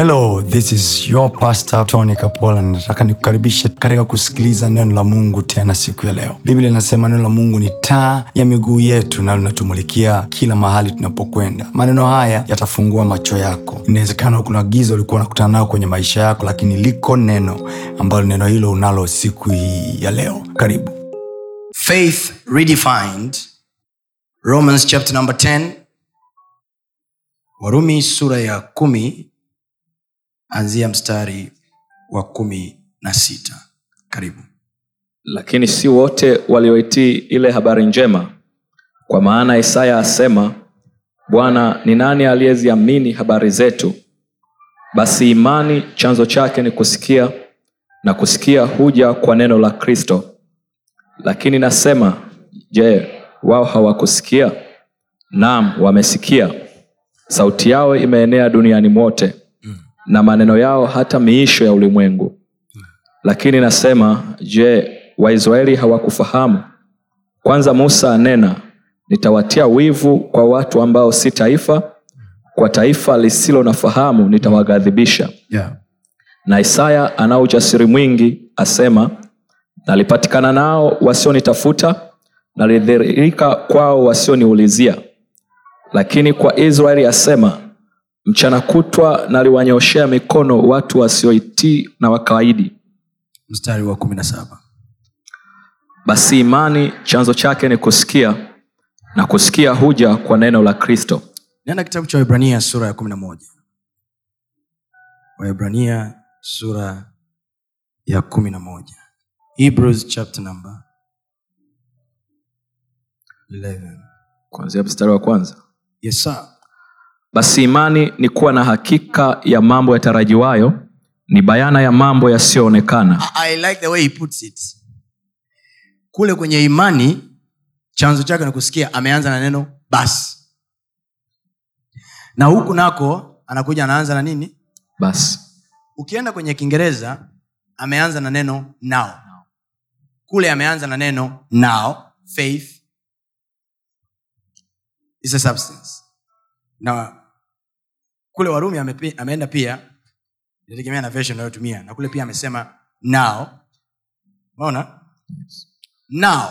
hello this is your pastor tony kapola. Nataka nikukaribishe katika kusikiliza neno la mungu tena siku ya leo. Biblia inasema neno la mungu ni taa ya miguu yetu na linatumulikia kila mahali tunapokwenda. Maneno haya yatafungua macho yako. Inawezekana kuna giza ulikuwa unakutana nao kwenye maisha yako lakini liko neno ambalo neno hilo unalo siku hii ya leo. Karibu. Faith redefined. Romans chapter number 10 warumi sura ya kumi anzia mstari wa kumi na sita. Karibu. Lakini si wote walioitii ile habari njema. Kwa maana isaya asema bwana ni nani aliyeziamini habari zetu? Basi imani chanzo chake ni kusikia na kusikia huja kwa neno la kristo. Lakini nasema je wao hawakusikia? Naam wamesikia. Sauti yao imeenea duniani mote na maneno yao hata miisho ya ulimwengu. Lakini nasema je waisraeli hawakufahamu? Kwanza musa anena nitawatia wivu kwa watu ambao si taifa kwa taifa lisilo na fahamu nitawaghadhibisha. Yeah. na isaya anao ujasiri mwingi asema nalipatikana nao wasionitafuta nalidhirika kwao wasioniulizia. Lakini kwa israeli asema mchana kutwa naliwanyoshea mikono watu wasioitii na wakawaidi mstari wa kumi na saba. Basi imani chanzo chake ni kusikia na kusikia huja kwa neno la kristo. Nenda kitabu cha waibrania sura ya kumi na moja. Waibrania sura ya kumi na moja. Hebrews chapter number 11 kuanzia mstari wa kwanza. Yes sir basi imani ni kuwa na hakika ya mambo yatarajiwayo ni bayana ya mambo yasiyoonekana. I, like the way he puts it. Kule kwenye imani chanzo chake ni kusikia ameanza na neno basi na huku nako anakuja anaanza na nini? Basi ukienda kwenye kiingereza ameanza na neno now. Kule ameanza na neno now. Faith is a substance. Na kule warumi ameenda pia inategemea na version unayotumia na kule pia amesema now. Maona now.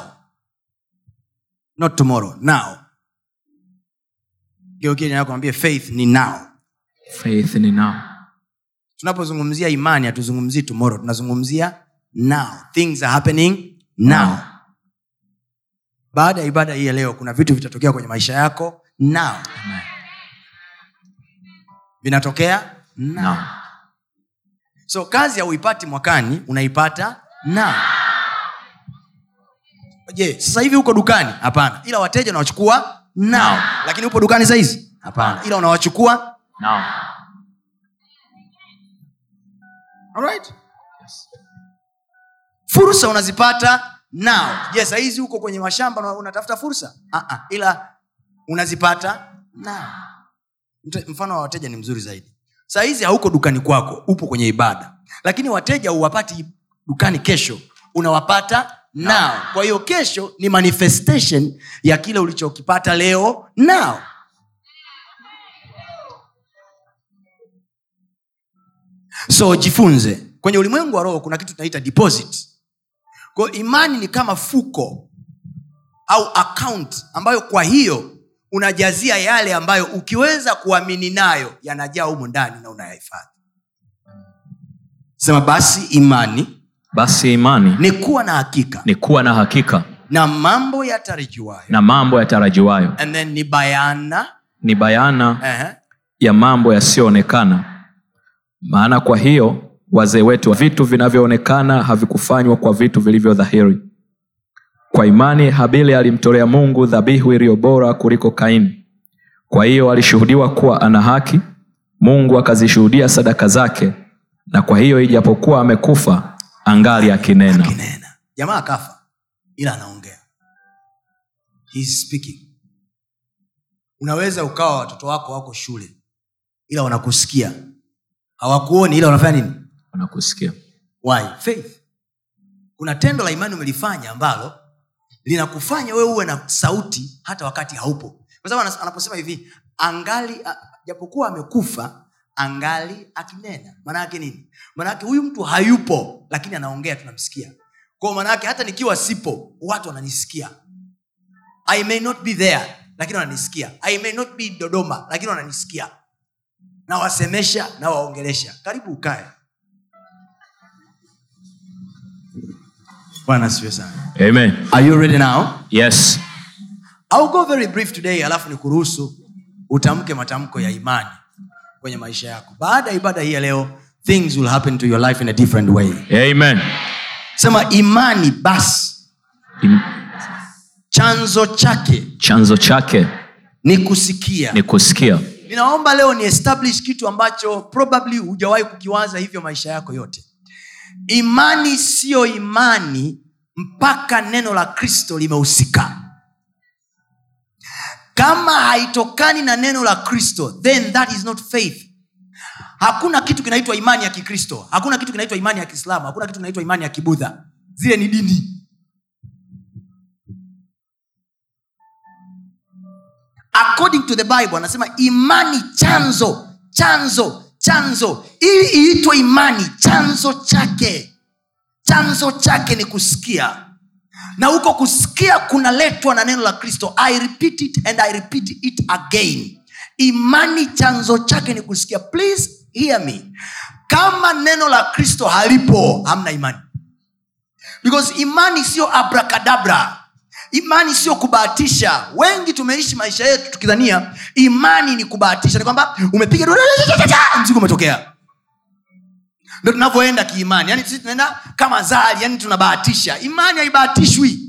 Not tomorrow now. Geukiakwambia faith ni now. Faith ni now. Tunapozungumzia imani hatuzungumzii tomorrow tunazungumzia now. Things are happening now. Baada ya ibada hii ya leo kuna vitu vitatokea kwenye maisha yako now vinatokea now so kazi hauipati mwakani unaipata na. Je sasa hivi uko dukani? Hapana. Ila wateja unawachukua now lakini upo dukani sahizi hapana. Ila unawachukua now Alright? fursa unazipata nao je sahizi uko kwenye mashamba unatafuta fursa? Uh-uh. ila unazipata Mte- mfano wa wateja ni mzuri zaidi. Sahizi hauko dukani kwako upo kwenye ibada. Lakini wateja huwapati dukani kesho unawapata nao. Kwa hiyo kesho ni manifestation ya kile ulichokipata leo nao. So jifunze. Kwenye ulimwengu wa roho kuna kitu tunaita deposit. Kwao imani ni kama fuko au account ambayo kwa hiyo unajazia yale ambayo ukiweza kuamini nayo yanajaa humu ndani na unayahifadhi. Sema basi imani basi imani ni kuwa na hakika ni kuwa na hakika na mambo yatarajiwayo. na mambo yatarajiwayo. And then ni bayana. Ni bayana uh-huh. ya mambo yasiyoonekana. Maana kwa hiyo wazee wetu vitu vinavyoonekana havikufanywa kwa vitu vilivyo dhahiri kwa imani habili alimtolea mungu dhabihu iliyo bora kuliko kaini. Kwa hiyo alishuhudiwa kuwa ana haki mungu akazishuhudia sadaka zake na kwa hiyo ijapokuwa amekufa angali akinena. Jamaa akafa ila anaongea. He's speaking. Unaweza ukawa watoto wako wako shule ila wanakusikia. Hawakuoni ila wanafanya nini? Wanakusikia. Why? Faith. Kuna tendo la imani umelifanya ambalo linakufanya wewe uwe na sauti hata wakati haupo. Kwa sababu anaposema hivi angali japokuwa amekufa angali akinena. Maanaake nini? Maanaake huyu mtu hayupo lakini anaongea tunamsikia. Kwao maanaake hata nikiwa sipo watu wananisikia. I may not be there lakini wananisikia. I may not be dodoma lakini wananisikia. Nawasemesha nawaongelesha. Karibu ukae bwana sana. Amen. are you ready now? Yes. I'll go very brief today alafu nikuruhusu utamke matamko ya imani kwenye maisha yako. Baada ya ibada hii ya leo things will happen to your life in a different way. Amen. sema imani basi. Im- chanzo chake chanzo chake ni kusikia. ni kusikia. Ninaomba leo ni establish kitu ambacho probably hujawahi kukiwaza hivyo maisha yako yote imani siyo imani mpaka neno la kristo limehusika. Kama haitokani na neno la kristo then that is not faith. Hakuna kitu kinaitwa imani ya kikristo. Hakuna kitu kinaitwa imani ya kiislamu. Hakuna kitu kinaitwa imani ya kibudha. Zile ni dini. According to the bible anasema imani chanzo chanzo chanzo. Ili iitwe imani chanzo chake. Chanzo chake ni kusikia. Na huko kusikia kunaletwa na neno la kristo. I repeat it and i repeat it again. Imani chanzo chake ni kusikia. Please hear me. Kama neno la kristo halipo hamna imani. Because imani siyo abrakadabra imani sio kubahatisha. Wengi tumeishi maisha yetu tukidhania imani ni kubahatisha. Ni kwamba umepiga mzigo umetokea. Ndo tunavyoenda kiimani. Yani sisi tunaenda kama zali yani tunabahatisha. Imani haibahatishwi.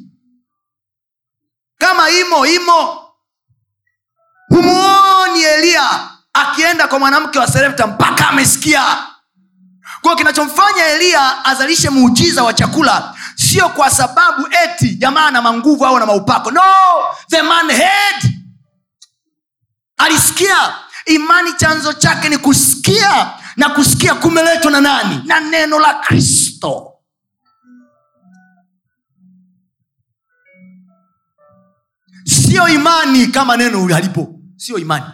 Kama imo imo. Humuoni eliya akienda kwa mwanamke wa serepta mpaka amesikia. Kwao kinachomfanya eliya azalishe muujiza wa chakula sio kwa sababu eti jamaa ana manguvu au na maupako. No! The man had. Alisikia. Imani chanzo chake ni kusikia na kusikia kumeletwa na nani? Na neno la kristo. Sio imani kama neno halipo. Sio imani.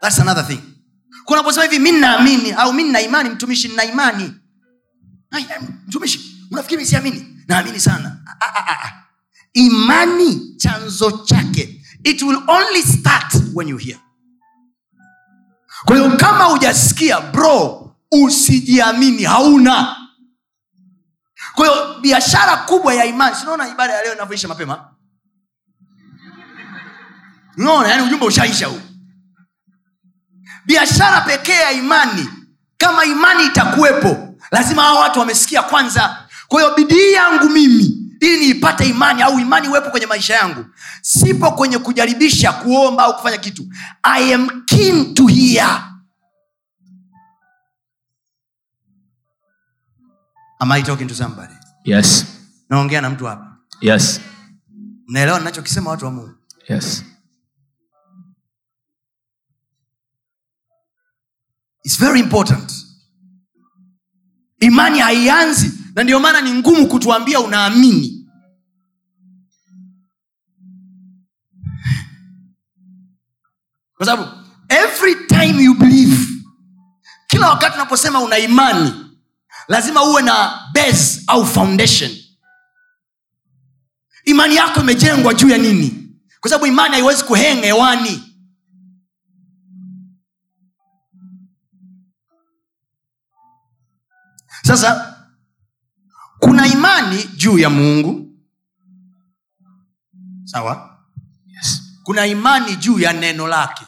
Thats another thing. Kunaposema hivi mi naamini au mi nina imani mtumishi nina imani. Mtumishi unafikiri siamini? Naamini sana. Ah, ah, ah, imani chanzo chake. It will only start when you hear. Kwa hiyo kama hujasikia bro usijiamini hauna. Kwa hiyo biashara kubwa ya imani sinaona ibada ya leo inavyoisha mapema? Unaona yani ujumbe ushaisha huu. Biashara pekee ya imani kama imani itakuwepo lazima hao watu wamesikia kwanza kwa hiyo bidii yangu mimi ili niipate imani au imani iwepo kwenye maisha yangu sipo kwenye kujaribisha kuomba au kufanya kitu. I am keen to hear. Am I talking to somebody? Yes. Naongea na mtu hapa. Yes. Mnaelewa ninachokisema watu wa mungu? Yes. It's very important. Imani haianzi na ndio maana ni ngumu kutuambia unaamini. Kwa sababu every time you believe kila wakati unaposema una imani lazima uwe na base au foundation. Imani yako imejengwa juu ya nini? Kwa sababu imani haiwezi kuheng hewani. Sasa kuna imani juu ya mungu. Sawa? Yes. Kuna imani juu ya neno lake.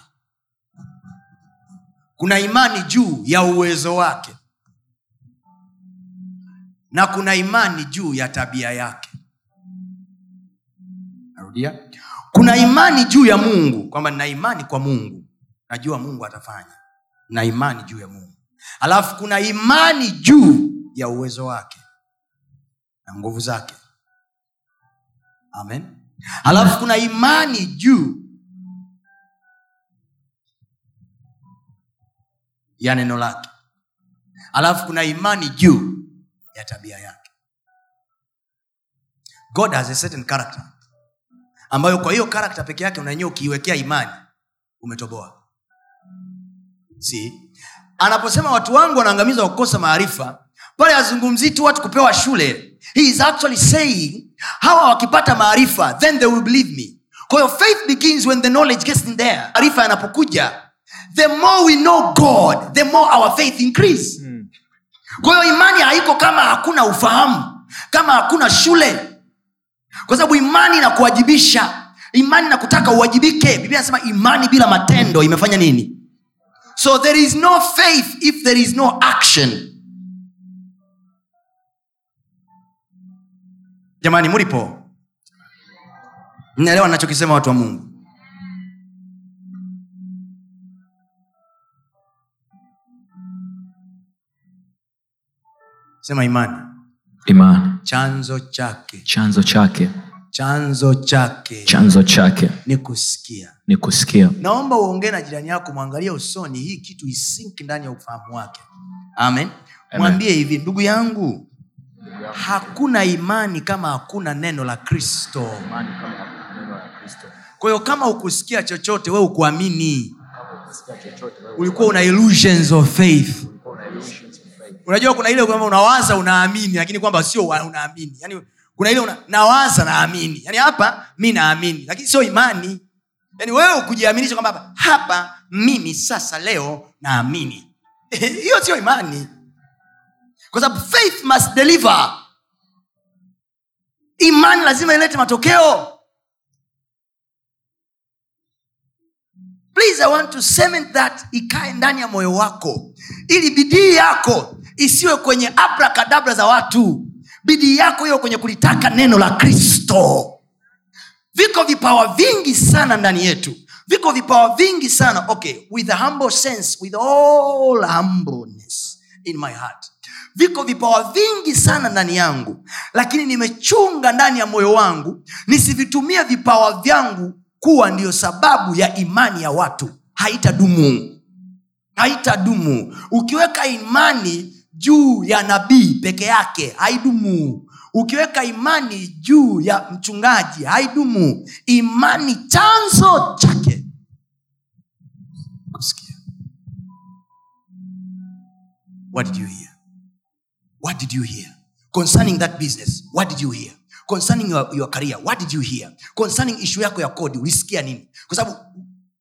Kuna imani juu ya uwezo wake. Na kuna imani juu ya tabia yake. Narudia. Kuna imani juu ya mungu kwamba nina imani kwa mungu. Najua mungu atafanya. Na imani juu ya mungu. Alafu kuna imani juu ya uwezo wake na nguvu zake. Amen. Alafu kuna imani juu. Ya neno lake. Alafu kuna imani juu ya tabia yake. God has a certain character. Ambayo kwa hiyo karakta peke yake unanyewe ukiiwekea imani umetoboa. Si? Anaposema watu wangu wanaangamizwa kwa kukosa maarifa pale azungumzii tu watu kupewa shule he is actually saying hawa wakipata maarifa then they will believe me. Kwahiyo faith begins when the knowledge gets in there. Maarifa yanapokuja the more we know god the more our faith increase. Kwa hiyo imani haiko kama hakuna ufahamu kama hakuna shule. Kwa sababu imani inakuwajibisha. Imani na kutaka uwajibike. Biblia anasema imani bila matendo imefanya nini? So there is no faith if there is no action jamani mlipo? Mnaelewa nachokisema watu wa mungu? Sema imani. Imani. Chanzo chake. Chanzo chake. Chanzo chake. Chanzo chake. Ni kusikia. Ni kusikia. Naomba uongee na jirani yako mwangalie usoni hii kitu isinki ndani ya ufahamu wake. Amen, mwambie hivi ndugu yangu hakuna imani kama hakuna neno la kristo. Kwa hiyo kama ukusikia chochote we ukuamini ulikuwa una illusions of faith. Unajua kuna ile kwamba unawaza unaamini lakini kwamba sio unaamini. Yani kuna ile una, nawaza naamini. Yani hapa mi naamini. Lakini sio imani. Yani wewe kujiaminisha kwamba hapa, hapa mimi sasa leo naamini. Hiyo sio imani kwa sababu faith must deliver. Imani lazima ilete matokeo. Please i want to cement that ikae ndani ya moyo wako. Ili bidii yako isiwe kwenye abrakadabra za watu. Bidii yako hiyo kwenye kulitaka neno la kristo. Viko vipawa vingi sana ndani yetu. Viko vipawa vingi sana. Okay with a humble sense with all humbleness in my heart viko vipawa vingi sana ndani yangu lakini nimechunga ndani ya moyo wangu nisivitumie vipawa vyangu kuwa ndiyo sababu ya imani ya watu. Haitadumu. Haitadumu. Ukiweka imani juu ya nabii peke yake haidumu. Ukiweka imani juu ya mchungaji haidumu. Imani chanzo chake. What did you hear what did you hear? Concerning that business what did you hear? Concerning your, your career what did you hear? Concerning ishu yako ya kodi ulisikia nini? Kwa sababu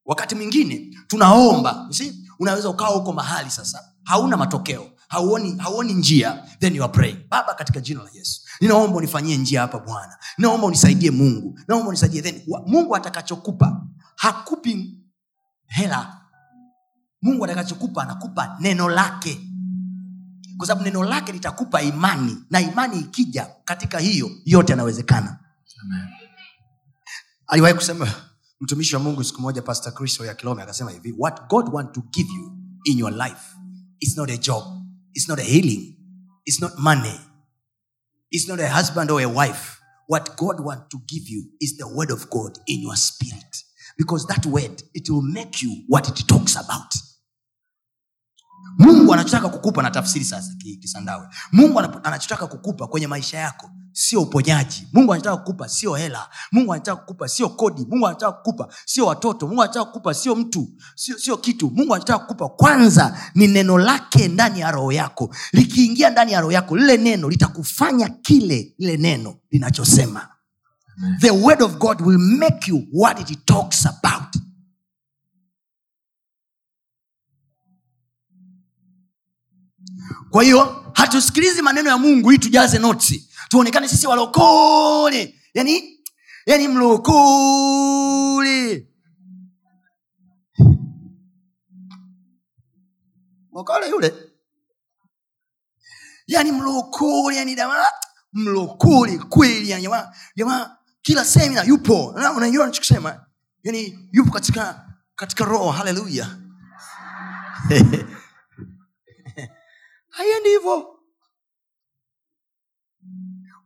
wakati mwingine tunaomba you see? unaweza ukawa huko mahali sasa hauna matokeo hauoni hauoni njia then you are baba katika jina la yesu ninaomba unifanyie njia hapa bwana. Ninaomba unisaidie mungu. Naomba unisaidie then mungu atakachokupa hakupi hela. Mungu atakachokupa anakupa neno lake kwa sababu neno lake litakupa imani na imani ikija katika hiyo yote yanawezekana. Aliwahi kusema mtumishi wa mungu siku moja pastor chris ya kilome akasema hivi what god want to give you in your life is not a job it's not a healing it's not money it's not a husband or a wife. What god want to give you is the word of god in your spirit. Because that word it will make you what it talks about mungu anachotaka kukupa na tafsiri sasa kisandawe. Mungu anachotaka kukupa kwenye maisha yako sio uponyaji. Mungu anataka kukupa sio hela. Mungu anataka kukupa sio kodi. Mungu anataka kukupa sio watoto. Mungu anataka kukupa sio mtu sio, sio kitu. Mungu anataka kukupa kwanza ni neno lake ndani ya roho yako. Likiingia ndani ya roho yako lile neno litakufanya kile lile neno linachosema. The word of god will make you what it talks about kwa hiyo hatusikilizi maneno ya mungu hii tujaze notsi. Tuonekane sisi walokole. Yani yani mlokole. Mokole yule. Yani mlokole yani mlokole kweli yani jamaa kila semina yupo. Unajua nachokisema yani yupo katika katika roho. Haleluya haiendi hivyo.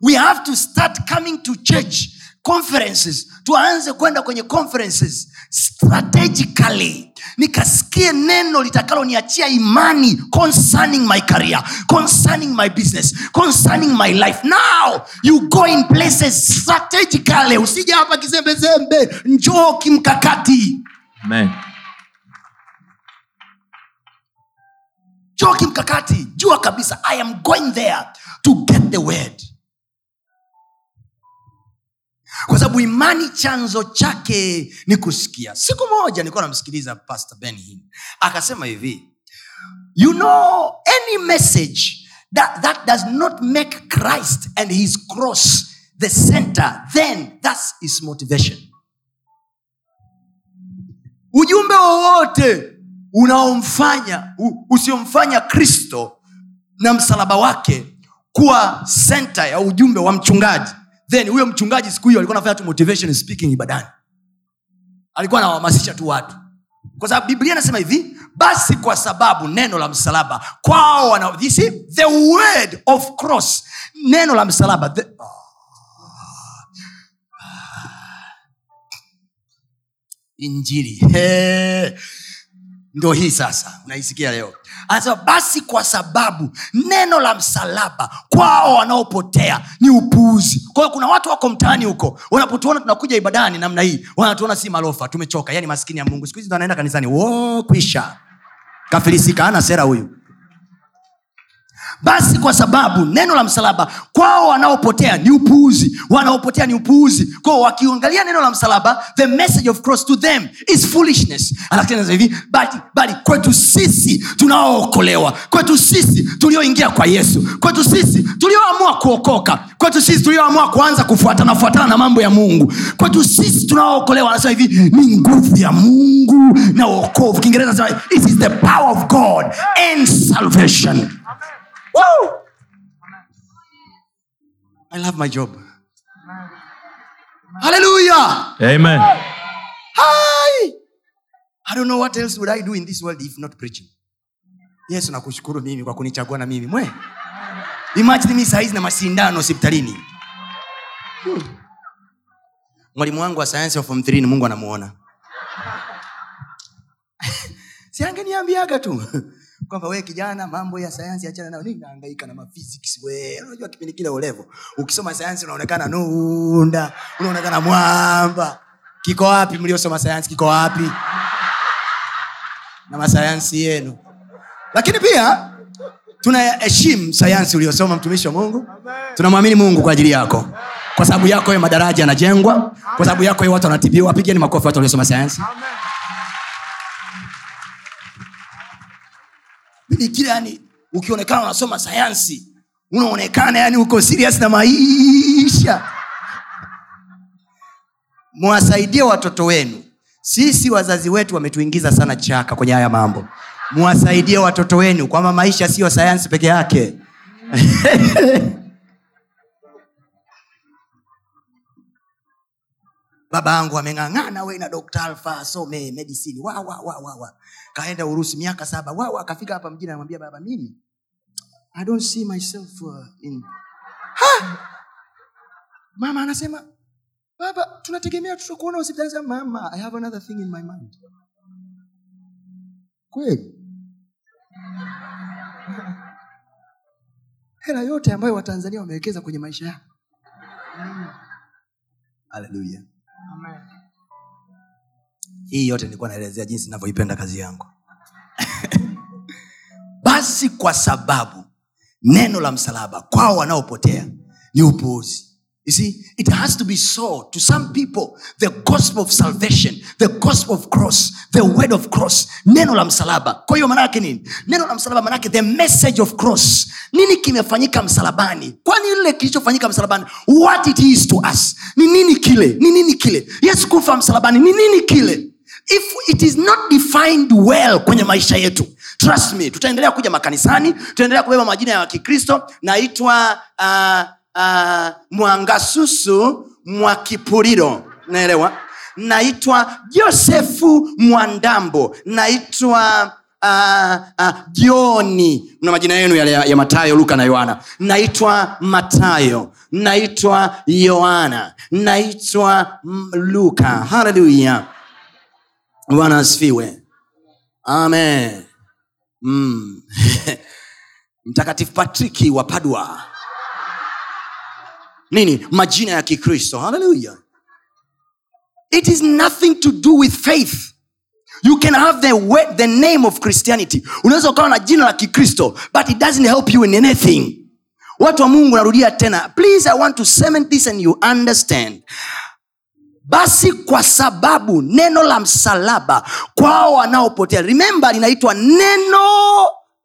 We have to start coming to church conferences. Tuanze kwenda kwenye conferences strategically. Nikasikie neno litakaloniachia imani concerning my career concerning my business concerning my life. Now you go in places strategically. Usija hapa kizembezembe. Njoo kimkakati. Amen. Jua kimkakati jua kabisa i am going there to get the word. Kwa sababu imani chanzo chake ni kusikia. Siku moja nilikuwa namsikiliza pastor ben Hinn. akasema hivi you know any message that, that does not make christ and his cross the center then that's his motivation. Ujumbe wowote unaomfanya usiomfanya kristo na msalaba wake kuwa senta ya ujumbe wa mchungaji. Then huyo mchungaji siku hiyo alikuwa anafanya tu motivation speaking ibadani. Alikuwa anawahamasisha tu watu. Kwa sababu biblia inasema hivi basi kwa sababu neno la msalaba kwao wana, the word of cross. Neno la msalaba the, injili He. Ndo hii sasa unaisikia leo. Anasema basi kwa sababu neno la msalaba kwao wanaopotea ni upuuzi. Kwa kuna watu wako mtaani huko wanapotuona tunakuja ibadani namna hii wanatuona si malofa tumechoka yani maskini ya mungu. Siku hizi anaenda kanisani wo kwisha. Kafilisika ana sera huyu basi kwa sababu neno la msalaba kwao wanaopotea ni upuuzi wanaopotea ni upuuzi. Kwao wakiangalia neno la msalaba the message of cross to them is foolishness. Bali, kwetu sisi tunaookolewa kwetu sisi tulioingia kwa yesu kwetu sisi tulioamua kuokoka kwetu sisi tulioamua kuanza kufuatana fuatana na mambo ya mungu kwetu sisi tunaookolewa. Anasema hivi ni nguvu ya mungu na uokovu kiingereza anasema is the power of god and salvation Woo! I love my job. Hallelujah. Amen. Hi. I don't know what else would I do in this world if not preaching. Yesu nakushukuru mimi kwa kunichagua na mimi mwe. Imagine mimi saizi na masindano hospitalini. Hmm. Mwalimu wangu wa sayansi wa form 3 ni Mungu anamuona. si angeniambiaga tu kwamba we kijana mambo ya sayansi achana nayo. Nini naangaika na maphysics we unajua kipindi kile olevo ukisoma sayansi unaonekana nunda unaonekana mwamba. Kiko wapi mliosoma sayansi? Kiko wapi? Na masayansi yenu. Lakini pia tunaheshimu sayansi uliosoma mtumishi wa mungu. Tunamwamini mungu kwa ajili yako. Kwa sababu yako madaraja yanajengwa. Kwa sababu yako watu wanatibiwa. Pigeni makofi watu waliosoma sayansi Ni kile yani ukionekana unasoma sayansi unaonekana yani uko serious na maisha. Mwasaidie watoto wenu. Sisi wazazi wetu wametuingiza sana chaka kwenye haya mambo. Mwasaidie watoto wenu kwamba maisha siyo sayansi peke yake baba yangu ameng'ang'ana we na dokta alfa asome medisini wa, kaenda urusi miaka saba. Wa, akafika hapa mjini anamwambia baba mimi i don't see myself uh, in ha! mama anasema baba tunategemea tutakuona hospitali mama. I have another thing in my mind. Kweli? Hela yote ambayo watanzania wamewekeza kwenye maisha yao haleluya hii yote nilikuwa naelezea jinsi ninavyoipenda kazi yangu basi kwa sababu neno la msalaba kwao wanaopotea ni upuuzi You see, it has to be so to some people. The gospel of salvation, the gospel of cross, the word of cross, neno la msalaba. Kwa hiyo maanake nini? Neno la msalaba maanake the message of cross. Nini kimefanyika msalabani? Kwani lile kilichofanyika msalabani, what it is to us? Ni nini kile? Ni nini kile? Yesu kufa msalabani, ni nini kile? If it is not defined well kwenye maisha yetu trust me tutaendelea kuja makanisani tutaendelea kubeba majina ya kikristo naitwa uh, uh, mwangasusu mwakipuriro naelewa naitwa josefu mwandambo. Naitwa uh, uh, joni na majina yenu yale ya, ya matayo luka na yohana. Naitwa matayo naitwa yohana. Naitwa mm, luka. Haleluya bwana asifiwe. Amen. Mm. mtakatifu patriki wa padua. Nini? Majina ya kikristo. Haleluya it is nothing to do with faith. You can have the, way, the name of christianity. Unaweza ukawa na jina la kikristo but it doesn't help you in anything. Watu wa mungu narudia tena. Please i want to cement this and you understand basi kwa sababu neno la msalaba kwao wanaopotea rimemba linaitwa neno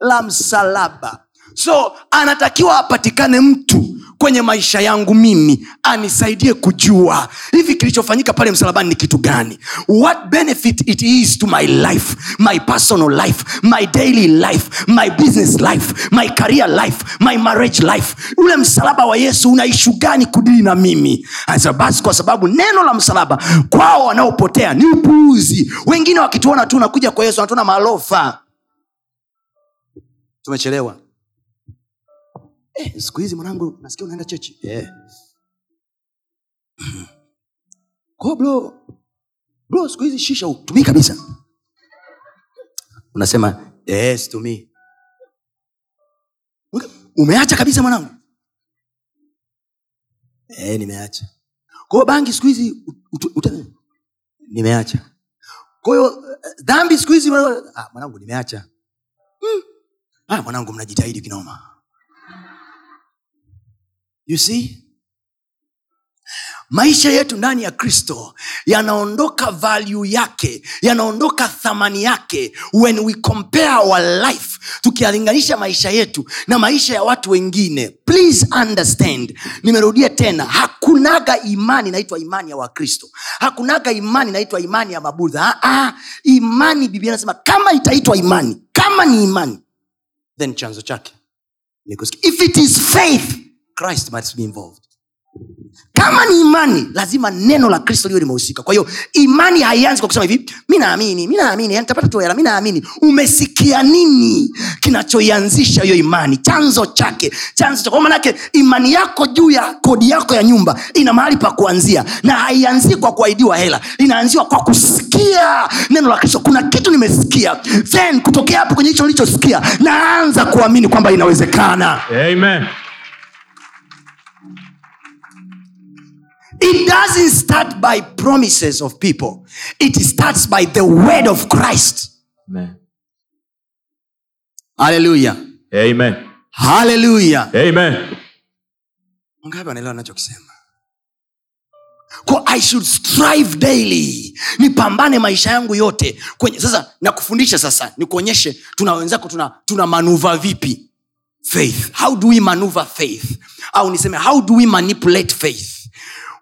la msalaba. So anatakiwa apatikane mtu kwenye maisha yangu mimi anisaidie kujua hivi kilichofanyika pale msalabani ni kitu gani? What benefit it is to my life my personal life my daily life my business life my career life my marriage life? Ule msalaba wa yesu unaishu gani kudili na mimi? Asa basi kwa sababu neno la msalaba kwao wanaopotea ni upuuzi. Wengine wakituona tu nakuja kwa yesu wanatuona malofa. Tumechelewa eh, siku hizi mwanangu nasikia unaenda chechi. Yeah. ko bro bro siku hizi shisha utumii kabisa. Unasema eh, situmii. Umeacha kabisa mwanangu. Eh, nimeacha. Kwao bangi siku hizi nimeacha. Kwahiyo eh, dhambi siku hizi ah, mwanangu nimeacha. Hmm. ah, mwanangu mnajitahidi kinoma you see? Maisha yetu ndani ya kristo yanaondoka value yake yanaondoka thamani yake when we compare our life tukiyalinganisha maisha yetu na maisha ya watu wengine. Please understand nimerudia tena hakunaga imani inaitwa imani ya wakristo. Hakunaga imani inaitwa imani ya mabudha. Ah, ah, imani biblia anasema kama itaitwa imani kama ni imani then chanzo chake if it is faith christ must be involved. Kama ni imani lazima neno la kristo liwe limehusika. Kwa hiyo imani haianzi kwa kusema hivi mi naamini mi naamini yani tapata mi naamini. Umesikia nini kinachoianzisha hiyo imani? Chanzo chake chanzo chake. Maanake imani yako juu ya kodi yako ya nyumba ina mahali pa kuanzia na haianzii kwa kuahidiwa hela. Inaanziwa kwa kusikia neno la kristo. Kuna kitu nimesikia then kutokea hapo kwenye hicho nilichosikia naanza kuamini kwamba inawezekana. Amen. It doesn't start by promises of people. It starts by the word of Christ. Amen. Hallelujah. Amen. Hallelujah. Amen. Ngapi wanaelewa nachokisema? Kwa I should strive daily. Nipambane maisha yangu yote. Kwenye sasa nakufundisha sasa, nikuonyeshe tuna wenzako tuna tuna manuva vipi? Faith. How do we maneuver faith? Au niseme how do we manipulate faith?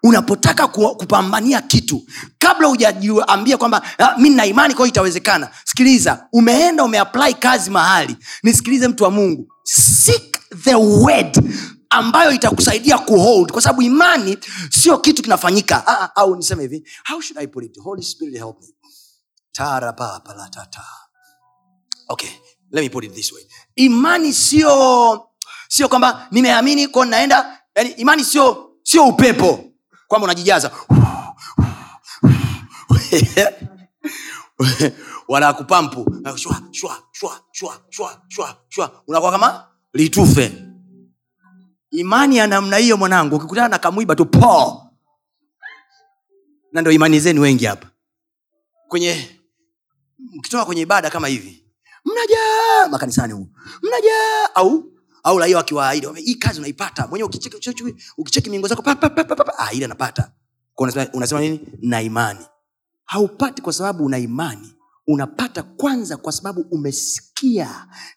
Unapotaka kupambania kitu kabla hujajiambia kwamba "Ah, mi nina imani kwao itawezekana. Sikiliza umeenda umeapply kazi mahali nisikilize mtu wa mungu. Seek the word ambayo itakusaidia kuhold kwa sababu imani sio kitu kinafanyika. Ah, ah, au niseme hivi how should i put it? Holy spirit help me. Tarapapalatata okay let me put it this way. Imani sio sio kwamba nimeamini ko naenda yani imani sio sio upepo kwamba unajijaza. Wanakupampu shwa shwa unakuwa kama litufe. Imani ya namna hiyo mwanangu ukikutana na kamwiba tu po. Na ndo imani zenu wengi hapa. Kwenye mkitoka kwenye ibada kama hivi mnajaa makanisani huu mnajaa au au raia wakiwaahidi hii kazi unaipata. Mwenyewe ukicheki, ukicheki, mingo zako ah, ile anapata. Unasema, unasema nini? Na imani. Haupati kwa sababu una imani unapata kwanza kwa sababu umesikia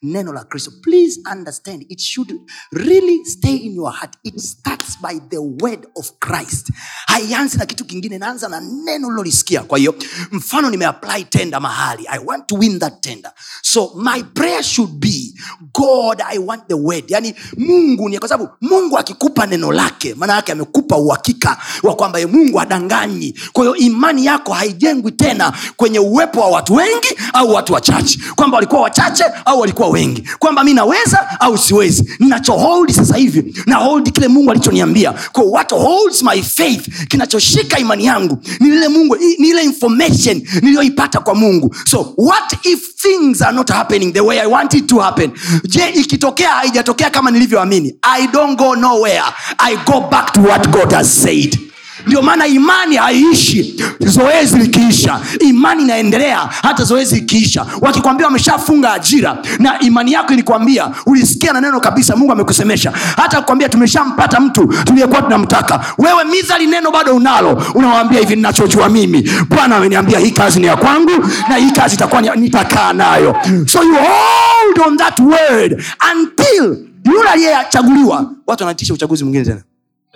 neno la kristo. Please understand it should really stay in your heart. It starts by the word of christ. Haianzi na kitu kingine inaanza na neno lilolisikia. Kwa hiyo mfano nimeapply tenda mahali. I want to win that tender. So my prayer should be god i want the word. Yani mungu ni kwa sababu mungu akikupa neno lake maana yake amekupa uhakika wa kwamba ye mungu adanganyi kwa hiyo imani yako haijengwi tena kwenye uwepo wa watu wengi au watu wachache. Kwamba walikuwa wachache au walikuwa wengi. Kwamba mi naweza au siwezi. Ninachohold sasa hivi na hold kile mungu alichoniambia. Kwa what holds my faith kinachoshika imani yangu ni ile mungu ni ile information niliyoipata kwa mungu. So what if things are not happening the way i want it to happen? Je ikitokea haijatokea kama nilivyoamini? I don't go nowhere. I go back to what god has said ndio maana imani haiishi zoezi likiisha imani inaendelea hata zoezi likiisha wakikwambia wameshafunga ajira na imani yako ilikwambia ulisikia na neno kabisa mungu amekusemesha. Hata kukwambia tumeshampata mtu tuliyekuwa tunamtaka wewe mizali neno bado unalo unawambia hivi ninachojua mimi bwana ameniambia hii kazi ni ya kwangu na hii kazi itakuwa nitakaa nayo. So you hold on that word until yule aliyechaguliwa. Watu wanaitisha uchaguzi mwingine tena.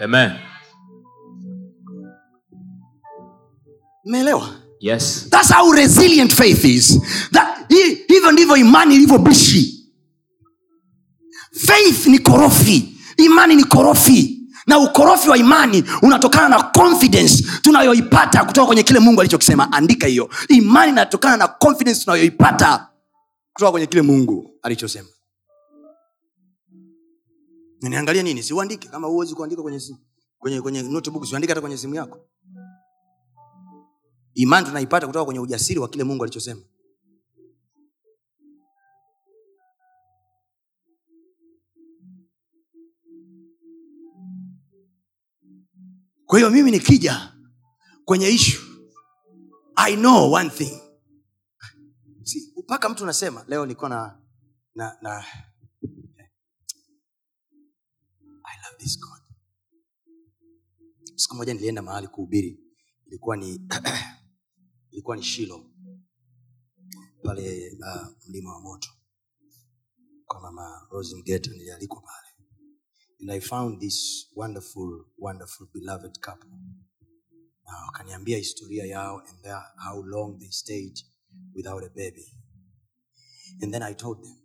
Amen. Umeelewa? Yes. thats how resilient faith is. That- hivyo ndivyo imani ilivyo bishi faith ni korofi. Imani ni korofi. Na ukorofi wa imani unatokana na confidence tunayoipata kutoka kwenye kile mungu alichokisema. Andika hiyo. Imani inatokana na confidence tunayoipata kutoka kwenye kile mungu alichosema. Niangalia nini? Siuandike. Kama huwezi kuandika kwenye kwenye, kwenye notebook siuandike hata kwenye simu yako imani tunaipata kutoka kwenye ujasiri wa kile mungu alichosema. Kwa hiyo mimi nikija kwenye ishu i know one thing. Mpaka mtu unasema leo niko na, na, na i love this god. Siku moja nilienda mahali kuhubiri ilikuwa ni ilikuwa ni shilo. Pale uh, mlima wa moto. Kwa mama rose mgeta nilialikwa pale. And i found this wonderful wonderful beloved couple. Na wakaniambia historia yao and their, how long they stayed without a baby. And then i told them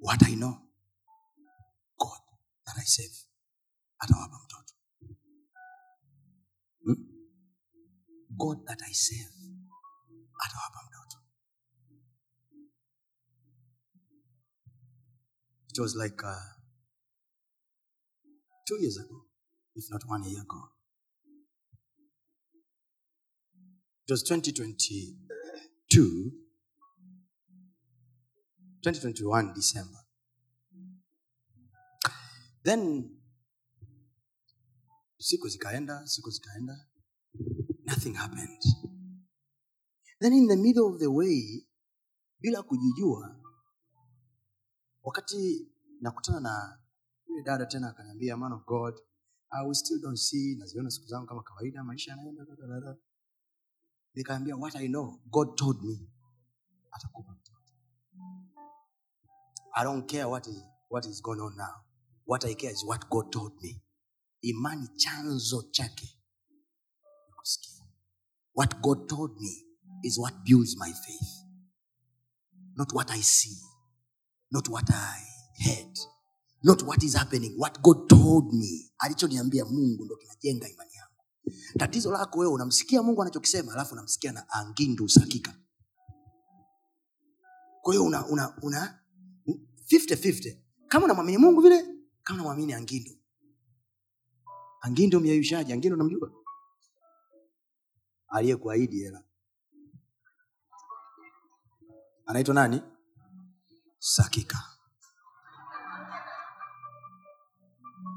what i know god that i save atawapa mtoto god that i save atawapa mtoto it was like uh, two years ago if not one year ago. It was 2022 2021 december. Then siku zikaenda siku zikaenda nothing happened. Then in the middle of the way bila kujijua wakati nakutana na yule dada tena akaniambia man of god I will still don't see naziona siku zangu kama kawaida maisha yanaenda da, da, da, da." nikaambia what i know god told me. Atakupa mtoto. I don't care what is, what is going on now. What i care is what god told me. Imani chanzo chake what god told me is what builds my faith. Not what i see. Not what i heard. Not what is happening. What god told me. Alichoniambia mungu ndo kinajenga imani yangu. Tatizo lako wewe unamsikia mungu anachokisema alafu unamsikia na angindu sakika kwa hiyo una una una 50-50 kama unamwamini mungu vile kama unamwamini angindu angindu myeyushaji angindu namjua aliyekuahidi hela. Anaitwa nani? Sakika.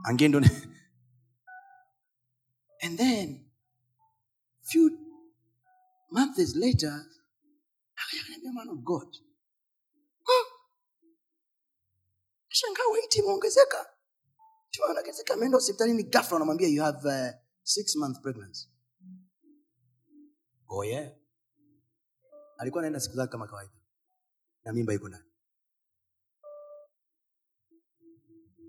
Angendo and then few months later akaambia man of god. Shangaa waiti imeongezeka? Ongezeka ameenda hospitalini gafla anamwambia you have uh, six month pregnancy yeah alikuwa anaenda siku zake kama kawaida. Na mimba iko ndani.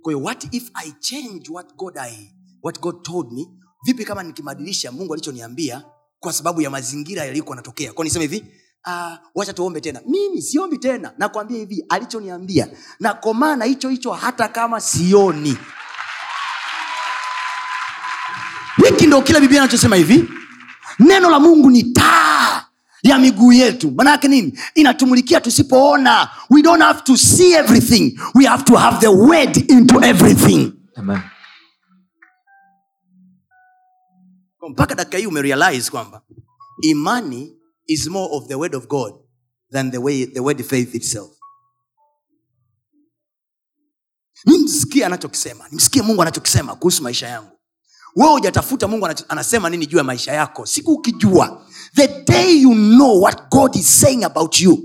Kwa what if i change what god I, what god told me? Vipi kama nikibadilisha mungu alichoniambia kwa sababu ya mazingira yalikuwa natokea kwao niseme hivi uh, wacha tuombe tena. Mimi siombi tena. Nakwambia hivi alichoniambia. Nakomaa na hicho hicho hata kama sioni. Hiki ndo kila biblia anachosema hivi neno la mungu ni taa ya miguu yetu. Manake nini? Inatumulikia tusipoona. We don't have to see everything. We have to have the word into everything. Amen. mpaka dakika hii umerealize kwamba imani is more of the word of god than the, way, the word faith itself. Nimsikie anachokisema. Nimsikie mungu anachokisema kuhusu maisha yangu wewe hujatafuta mungu anasema nini juu ya maisha yako? Siku ukijua the day you know what god is saying about you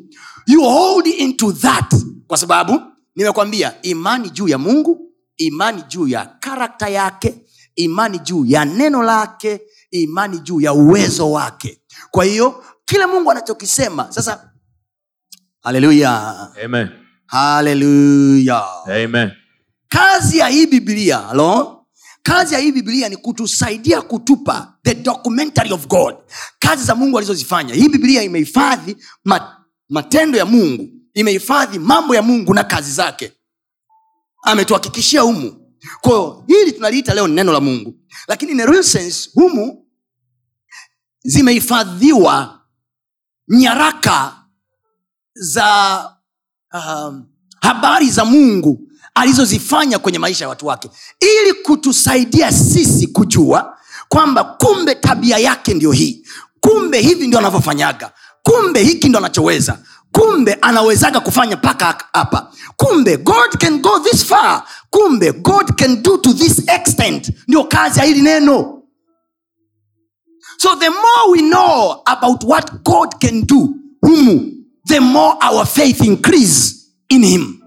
you hold into that. Kwa sababu nimekwambia imani juu ya mungu imani juu ya karakta yake imani juu ya neno lake imani juu ya uwezo wake. Kwa hiyo kile mungu anachokisema sasa haleluya haleluya kazi ya hii biblia halo kazi ya hii biblia ni kutusaidia kutupa the documentary of god. Kazi za mungu alizozifanya. Hii biblia imehifadhi matendo ya mungu. Imehifadhi mambo ya mungu na kazi zake. Ametuhakikishia humu. Kwayo hili tunaliita leo ni neno la mungu. Lakini sense humu zimehifadhiwa nyaraka za um, habari za mungu alizozifanya kwenye maisha ya watu wake. Ili kutusaidia sisi kujua kwamba kumbe tabia yake ndio hii. Kumbe hivi ndio anavyofanyaga. Kumbe hiki ndo anachoweza. Kumbe anawezaga kufanya mpaka hapa. Kumbe god can go this far. Kumbe god can do to this extent. Ndio kazi ya hili neno. So the more we know about what god can do humu the more our faith increase in him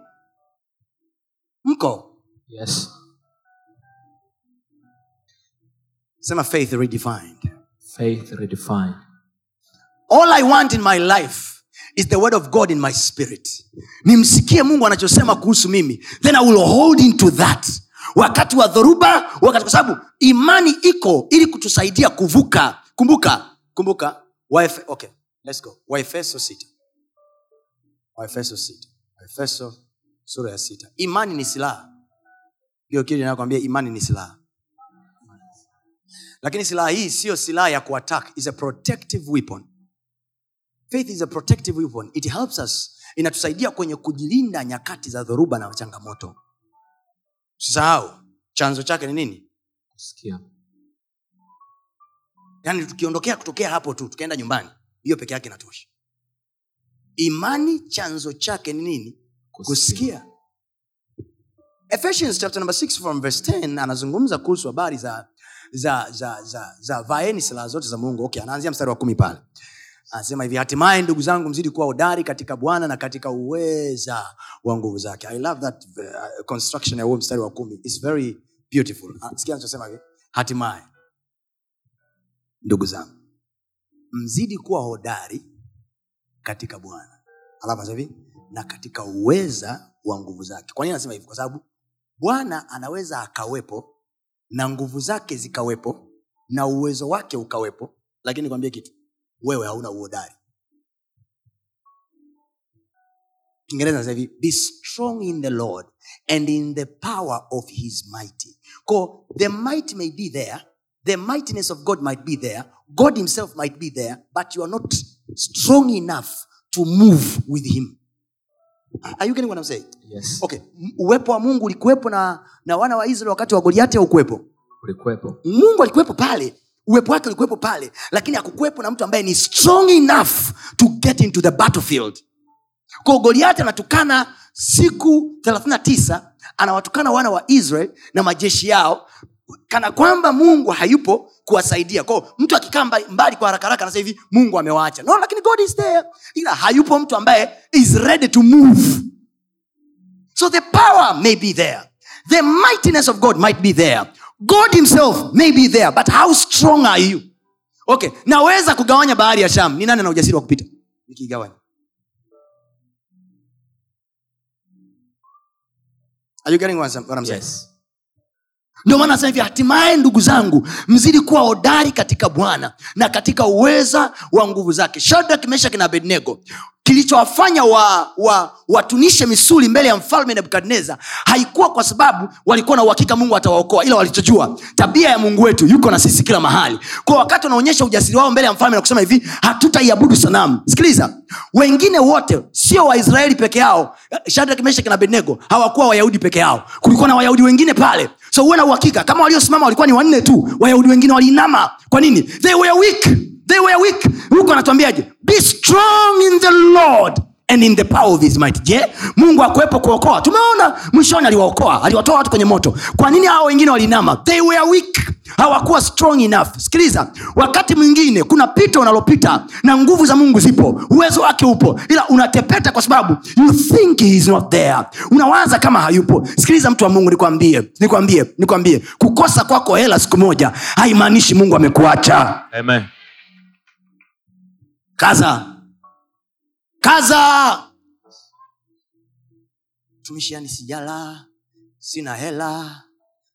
mko? Yes. sema faith redefined. Faith redefined. all i want in my life is the word of god in my spirit. Nimsikie mungu anachosema kuhusu mimi. Then i will hold into that. Wakati wa dhoruba wakati kwa sababu imani iko ili kutusaidia kuvuka. Kumbuka kumbuka Waefe, okay, let's go. Waefeso sita. Waefeso sita. Waefeso sura ya sita. Imani ni silaha. Hiyo kile inakwambia imani ni silaha. Lakini silaha hii siyo silaha ya kuattack is a protective weapon. Faith is a protective weapon. It helps us. Inatusaidia kwenye kujilinda nyakati za dhoruba na changamoto. Sisahau chanzo chake ni nini? Kusikia. Yaani tukiondokea kutokea hapo tu tukaenda nyumbani hiyo peke yake inatosha. Imani chanzo chake ni nini kusikia. Ephesians chapter number 6 from verse 10 anazungumza kuhusu habari za za za za, za vaeni silaha zote za mungu. Okay anaanzia mstari wa kumi pale. Anasema hivi hatimaye ndugu zangu mzidi kuwa hodari katika bwana na katika uweza wa nguvu zake. I love that uh, construction ya huo mstari wa kumi. Is very beautiful. Ah, sikia anachosema hatimaye ndugu zangu mzidi kuwa hodari katika bwana. Alafu hivi na katika uweza wa nguvu zake. Kwa nini anasema hivi kwa sababu bwana anaweza akawepo na nguvu zake zikawepo na uwezo wake ukawepo lakini nikwambie kitu wewe hauna uhodari kiingereza hivi be strong in the lord and in the power of his mighty ko the might may be there the mightiness of god might be there god himself might be there but you are not strong enough to move with him are you getting what I'm saying? Yes. okay uwepo wa mungu ulikuwepo na, na wana wa israeli wakati wa goliati aukuwepo Ulikuwepo. mungu alikuwepo pale uwepo wake ulikuwepo pale lakini hakukuwepo na mtu ambaye ni strong enough to get into the battlefield ko goliati anatukana siku 39 anawatukana wana wa israel na majeshi yao kana kwamba mungu hayupo kuwasaidia kwao mtu akikaa mbali kwa haraka haraka anasema hivi mungu amewaacha no lakini god is there ila hayupo mtu ambaye is ready to move So the power may be there. The mightiness of God might be there. God himself may be there. But how strong are you? Okay, naweza kugawanya bahari ya Sham. Ni nani ana ujasiri wa kupita? Nikigawanya. Are you getting what I'm saying? Yes. Ndio maana sasa hivi hatimaye ndugu zangu mzidi kuwa hodari katika bwana na katika uweza wa nguvu zake. Shadrak meshak na abednego kilichowafanya wa, wa, watunishe misuli mbele ya mfalme nebukadnezar haikuwa kwa sababu walikuwa na uhakika mungu atawaokoa ila walichojua tabia ya mungu wetu yuko na sisi kila mahali. Kwa wakati wanaonyesha ujasiri wao mbele ya mfalme na kusema hivi hatutaiabudu sanamu. Sikiliza wengine wote sio waisraeli peke yao shadrak meshak na abednego hawakuwa wayahudi peke yao. Kulikuwa na wayahudi wengine pale. So huwe na uhakika kama waliosimama walikuwa ni wanne tu wayahudi wengine waliinama. Kwa nini? They were weak they were weak. Huko anatuambiaje? Be strong in the lord and in the power of his might. Je mungu akuwepo kuokoa? Tumeona mwishoni aliwaokoa aliwatoa watu kwenye moto. Kwa nini hao wengine walinama? They were weak. Hawakuwa strong enough. Sikiliza wakati mwingine kuna pita unalopita na nguvu za mungu zipo. Uwezo wake upo ila unatepeta kwa sababu you think he is not there. Unawaza kama hayupo. Sikiliza mtu wa mungu nikwambie nikwambie nikwambie. Kukosa kwako hela siku moja haimaanishi mungu amekuacha. Amen. Kaza. Kaza! Tumishi yani sijala sina hela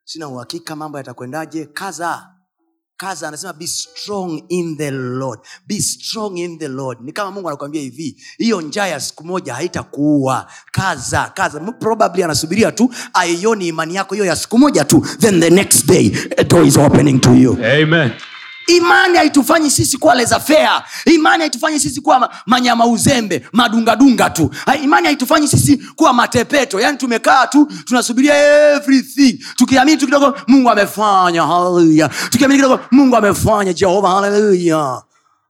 sina uhakika mambo yatakwendaje. Kaza! Kaza anasema be strong in the lord. Be strong in the lord. Ni kama mungu anakuambia hivi hiyo njaa ya siku moja haitakuua. Kaza kaza. Probably anasubiria tu aioni imani yako hiyo ya siku moja tu then the next day a door is opening to you. Amen. Imani haitufanyi sisi kuwa lezafea imani haitufanyi sisi kuwa ma- manyama uzembe madungadunga tu. Imani haitufanyi sisi kuwa matepeto. Yaani tumekaa tu tunasubiria everything. Tukiamini tu kidogo mungu amefanya. Haleluya. Tukiamini kidogo mungu amefanya. Jehova haleluya.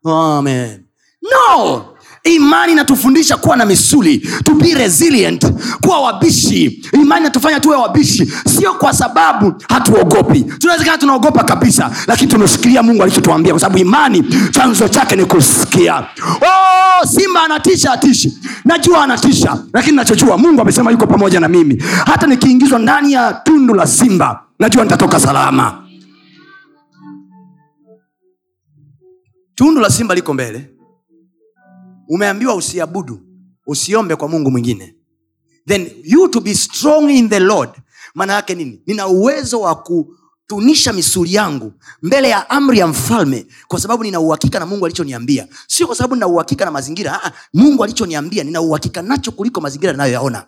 Amen. No imani inatufundisha kuwa na misuli to be resilient kuwa wabishi. Imani inatufanya tuwe wabishi sio kwa sababu hatuogopi. Tunawezekana tunaogopa kabisa lakini tumeshikilia mungu alichotuambia kwa sababu imani chanzo chake ni kusikia. Oh, simba anatisha atishi. Najua anatisha lakini nachojua mungu amesema yuko pamoja na mimi. Hata nikiingizwa ndani ya tundu la simba najua nitatoka salama. Tundu la simba liko mbele umeambiwa usiabudu usiombe kwa mungu mwingine. Then you to be strong in the lord maana yake nini? Nina uwezo wa kutunisha misuli yangu mbele ya amri ya mfalme kwa sababu nina uhakika na mungu alichoniambia. Sio kwa sababu nina uhakika na mazingira Aa, mungu alichoniambia nina uhakika nacho kuliko mazingira ninayoyaona.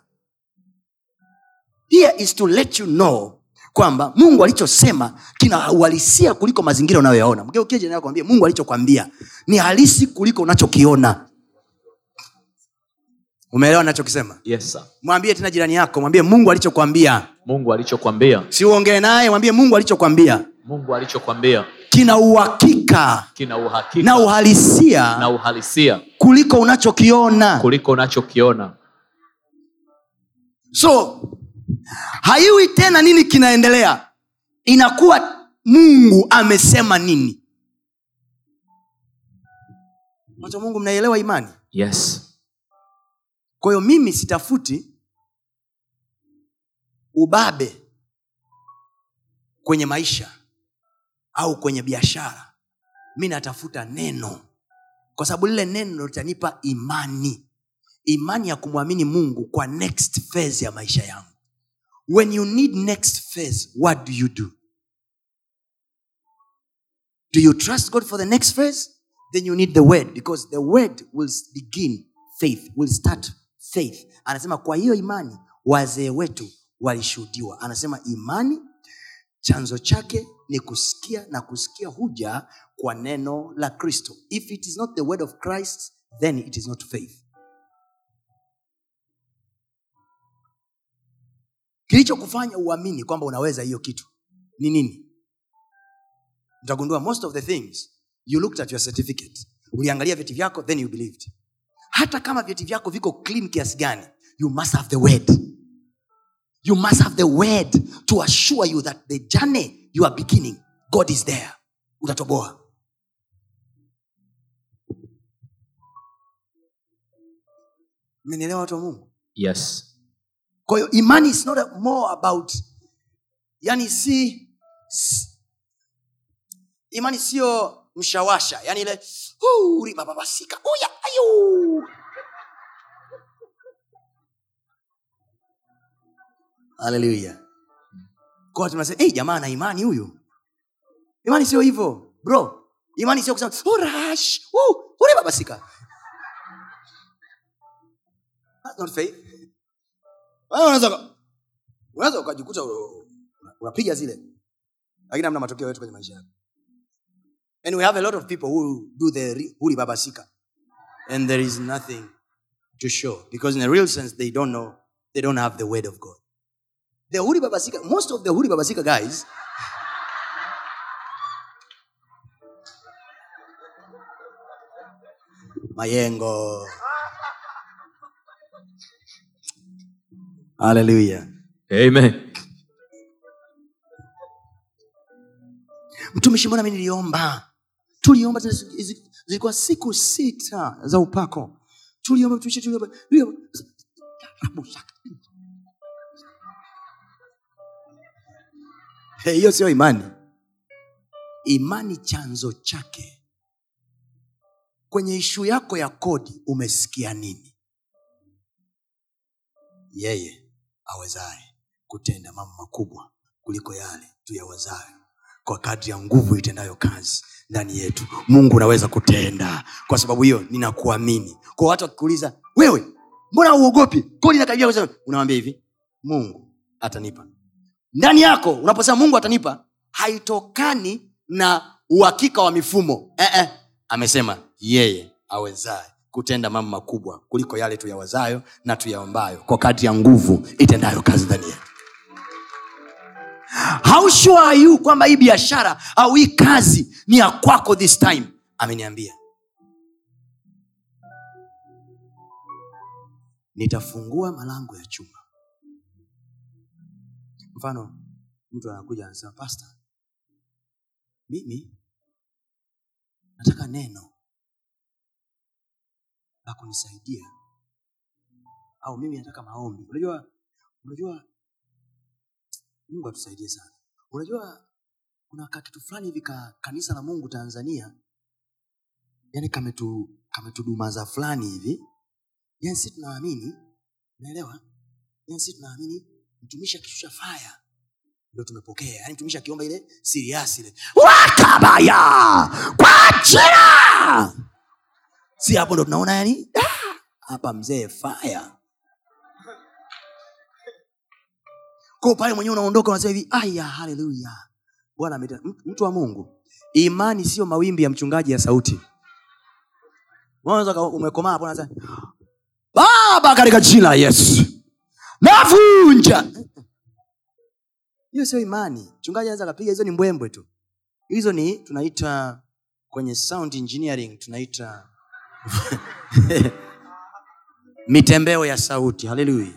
Here is to let you know kwamba mungu alichosema kina uhalisia kuliko mazingira unayoyaona. Mgeukie jirani mungu alichokwambia ni halisi kuliko unachokiona umeelewa nachokisema Yes, sir. mwambie tena jirani yako mwambie mungu alichokwambia. Mungu alichokwambia. Si uongee naye mwambie mungu alichokwambia. Mungu alichokwambia. Kina uhakika. Kina uhakika. Na uhalisia. Na uhalisia. Kuliko unachokiona. Kuliko unachokiona. So haiwi tena nini kinaendelea. Inakuwa mungu amesema nini. Watu mungu mnaielewa imani? Yes kwa hiyo mimi sitafuti ubabe kwenye maisha au kwenye biashara. Mi natafuta neno. Kwa sababu lile neno litanipa imani. Imani ya kumwamini mungu kwa next phase ya maisha yangu. When you need next phase what do you do? Do you trust god for the next phase? Then you need the word because the word will begin faith will start faith anasema kwa hiyo imani wazee wetu walishuhudiwa. Anasema imani chanzo chake ni kusikia na kusikia huja kwa neno la kristo. If it is not the word of christ then it is not faith. Kilichokufanya uamini kwamba unaweza hiyo kitu ni nini? Utagundua most of the things you looked at your certificate. Uliangalia vyeti vyako then you believed hata kama vyeti vyako viko clean kiasi gani you must have the word. You must have the word to assure you that the journey you are beginning god is there. Utatoboa. Mmenielewa watu wa mungu? Yes. Kwa hiyo imani is not a- more about yani si si- imani sio mshawasha. Yani ile "Huu, ribababasika uya ayu haleluya kwa tunasema hey, jamaa na imani huyu. Imani sio hivyo bro. Imani sio kusema urash uribabasika not faith. Unaweza uka- ukajikuta unapiga zile. Lakini amna matokeo yote kwenye maisha yako and we have a lot of people who do the ri- huli babasika and there is nothing to show because in a real sense they don't know they don't have the word of god. The huli babasika most of the huli babasika guys mayengo. Haleluya Amen. mtumishi mbona mi niliomba tuliomba zilikuwa siku sita za upako. Tuliomba. Hey, hiyo sio imani. Imani chanzo chake. Kwenye ishu yako ya kodi umesikia nini? Yeye awezaye kutenda mambo makubwa kuliko yale tuyawazayo kwa kadri ya nguvu itendayo kazi ndani yetu. Mungu unaweza kutenda kwa sababu hiyo ninakuamini. Kwa watu wakikuuliza wewe mbona uogopi unawambia hivi mungu atanipa. Ndani yako unaposema mungu atanipa haitokani na uhakika wa mifumo. Eh, eh. amesema yeye awezaye kutenda mambo makubwa kuliko yale tuyawazayo na tuyaombayo kwa kadri ya nguvu itendayo kazi ndani yetu how sure are you kwamba hii biashara au hii kazi ni ya kwako this time. Ameniambia. Nitafungua malango ya chuma. Mfano mtu anakuja anasema pasta mimi nataka neno la kunisaidia au mimi nataka maombi. Unajua unajua mungu atusaidie sana. Unajua kuna kakitu fulani hivi ka kanisa la mungu tanzania yani kametu kametudumaza fulani hivi. Yani si tunaamini unaelewa? Yani si tunaamini mtumishi akishusha faya ndo tumepokea. Yani mtumishi akiomba ile siriasi ile. Wakabaya! Kwa jina! Si hapo ndo tunaona yani "Ah, hapa mzee faya ko pale mwenyewe unaondoka unasema hivi aya haleluya. Bwana mtu- wa mungu imani sio mawimbi ya mchungaji ya sauti. Umekomaa hapo unasema baba katika jina yesu navunja. Hiyo sio imani. Mchungaji anaweza akapiga hizo ni mbwembwe tu. Hizo ni tunaita kwenye sound engineering tunaita mitembeo ya sauti. Haleluya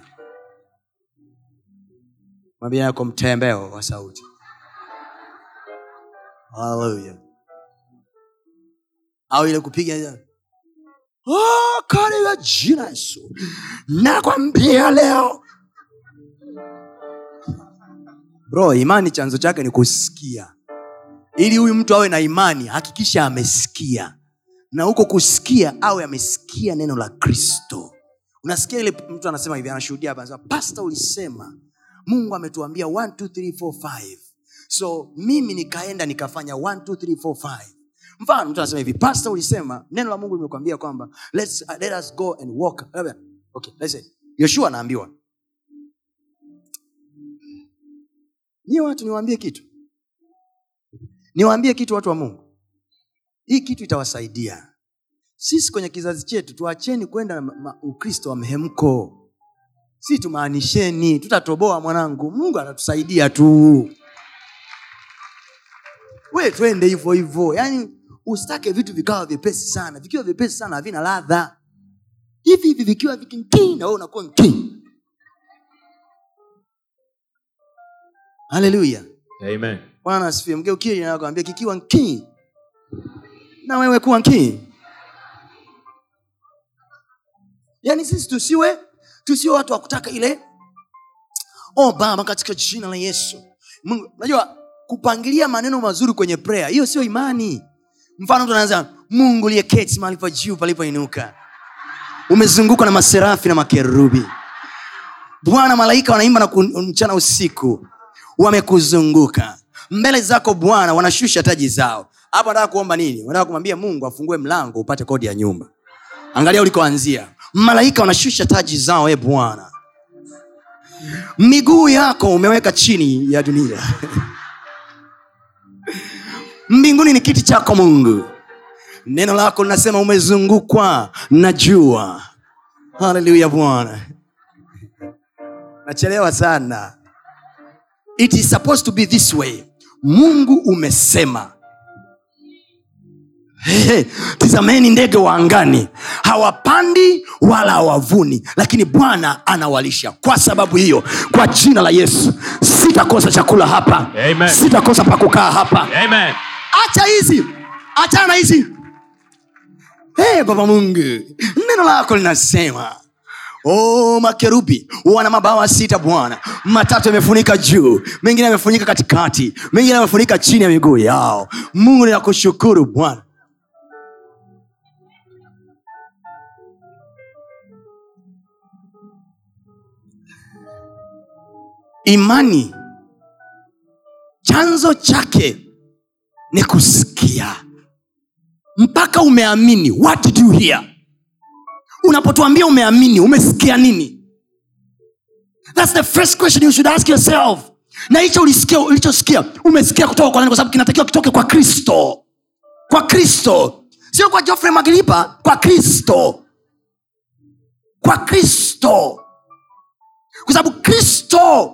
mwambia yako mtembeo wa sauti. Haleluya au ile kupiga oh, jina yesu. Nakwambia leo. Bro imani chanzo chake ni kusikia. Ili huyu mtu awe na imani hakikisha amesikia. Na huko kusikia awe amesikia neno la kristo. Unasikia ile mtu anasema hivi anashuhudia hapa anasema pasta ulisema mungu ametuambia 1 2 3 4 5 so mimi nikaenda nikafanya 1 2 3 4 5 mfano mtu anasema hivi pasta ulisema neno la mungu limekwambia kwamba let's, uh, let us go and walk. Okay, yoshua anaambiwa nyie watu niwaambie kitu. Niwaambie kitu watu wa mungu. Hii kitu itawasaidia. Sisi kwenye kizazi chetu tuacheni kwenda ukristo wa mhemko si tumaanisheni tutatoboa mwanangu. Mungu anatusaidia tu. We twende hivyo hivyo. Yaani usitake vitu vikawa vyepesi sana. Vikiwa vyepesi sana havina ladha. Hivi hivi vikiwa vikinkii na wewe unakuwa nkii. Haleluya Amen. bwana mgeukie nakwambia kikiwa nkii na wewe kuwa nkii. Yaani sisi tusiwe tusiwe watu wa kutaka ile oh baba katika jina la yesu. Mungu- unajua kupangilia maneno mazuri kwenye prayer hiyo sio imani. Mfano mtu anaanza mungu liyeketi mahali pa juu palipoinuka. Umezungukwa na maserafi na makerubi. Bwana malaika wanaimba na mchana usiku. Wamekuzunguka. Mbele zako bwana wanashusha taji zao. Hapo nataka kuomba nini? Nataka kumwambia mungu afungue mlango upate kodi ya nyumba. Angalia ulikoanzia malaika wanashusha taji zao e bwana. Miguu yako umeweka chini ya dunia. Mbinguni ni kiti chako mungu. Neno lako linasema umezungukwa na jua. Haleluya bwana. Nachelewa sana. It is supposed to be this way. Mungu umesema Hey, tizameni ndege wa angani. Hawapandi wala hawavuni lakini bwana anawalisha. Kwa sababu hiyo kwa jina la yesu sitakosa chakula hapa. Amen. sitakosa pakukaa hapa. Amen. acha hizi. Achana hizi. Hey, baba mungu neno lako linasema Oh, makerubi wana mabawa sita bwana. Matatu yamefunika juu mengine yamefunika katikati mengine yamefunika chini ya miguu yao. Mungu ninakushukuru bwana imani. Chanzo chake ni kusikia. Mpaka umeamini what did you hear? Unapotuambia umeamini umesikia nini? Thats the first question you should ask yourself. Na hicho ulichosikia umesikia kutoka kwa nani? Kwa sababu kinatakiwa kitoke kwa kristo. Kwa kristo. Sio kwa jofre magilipa kwa kristo. Kwa kristo kwa sababu kristo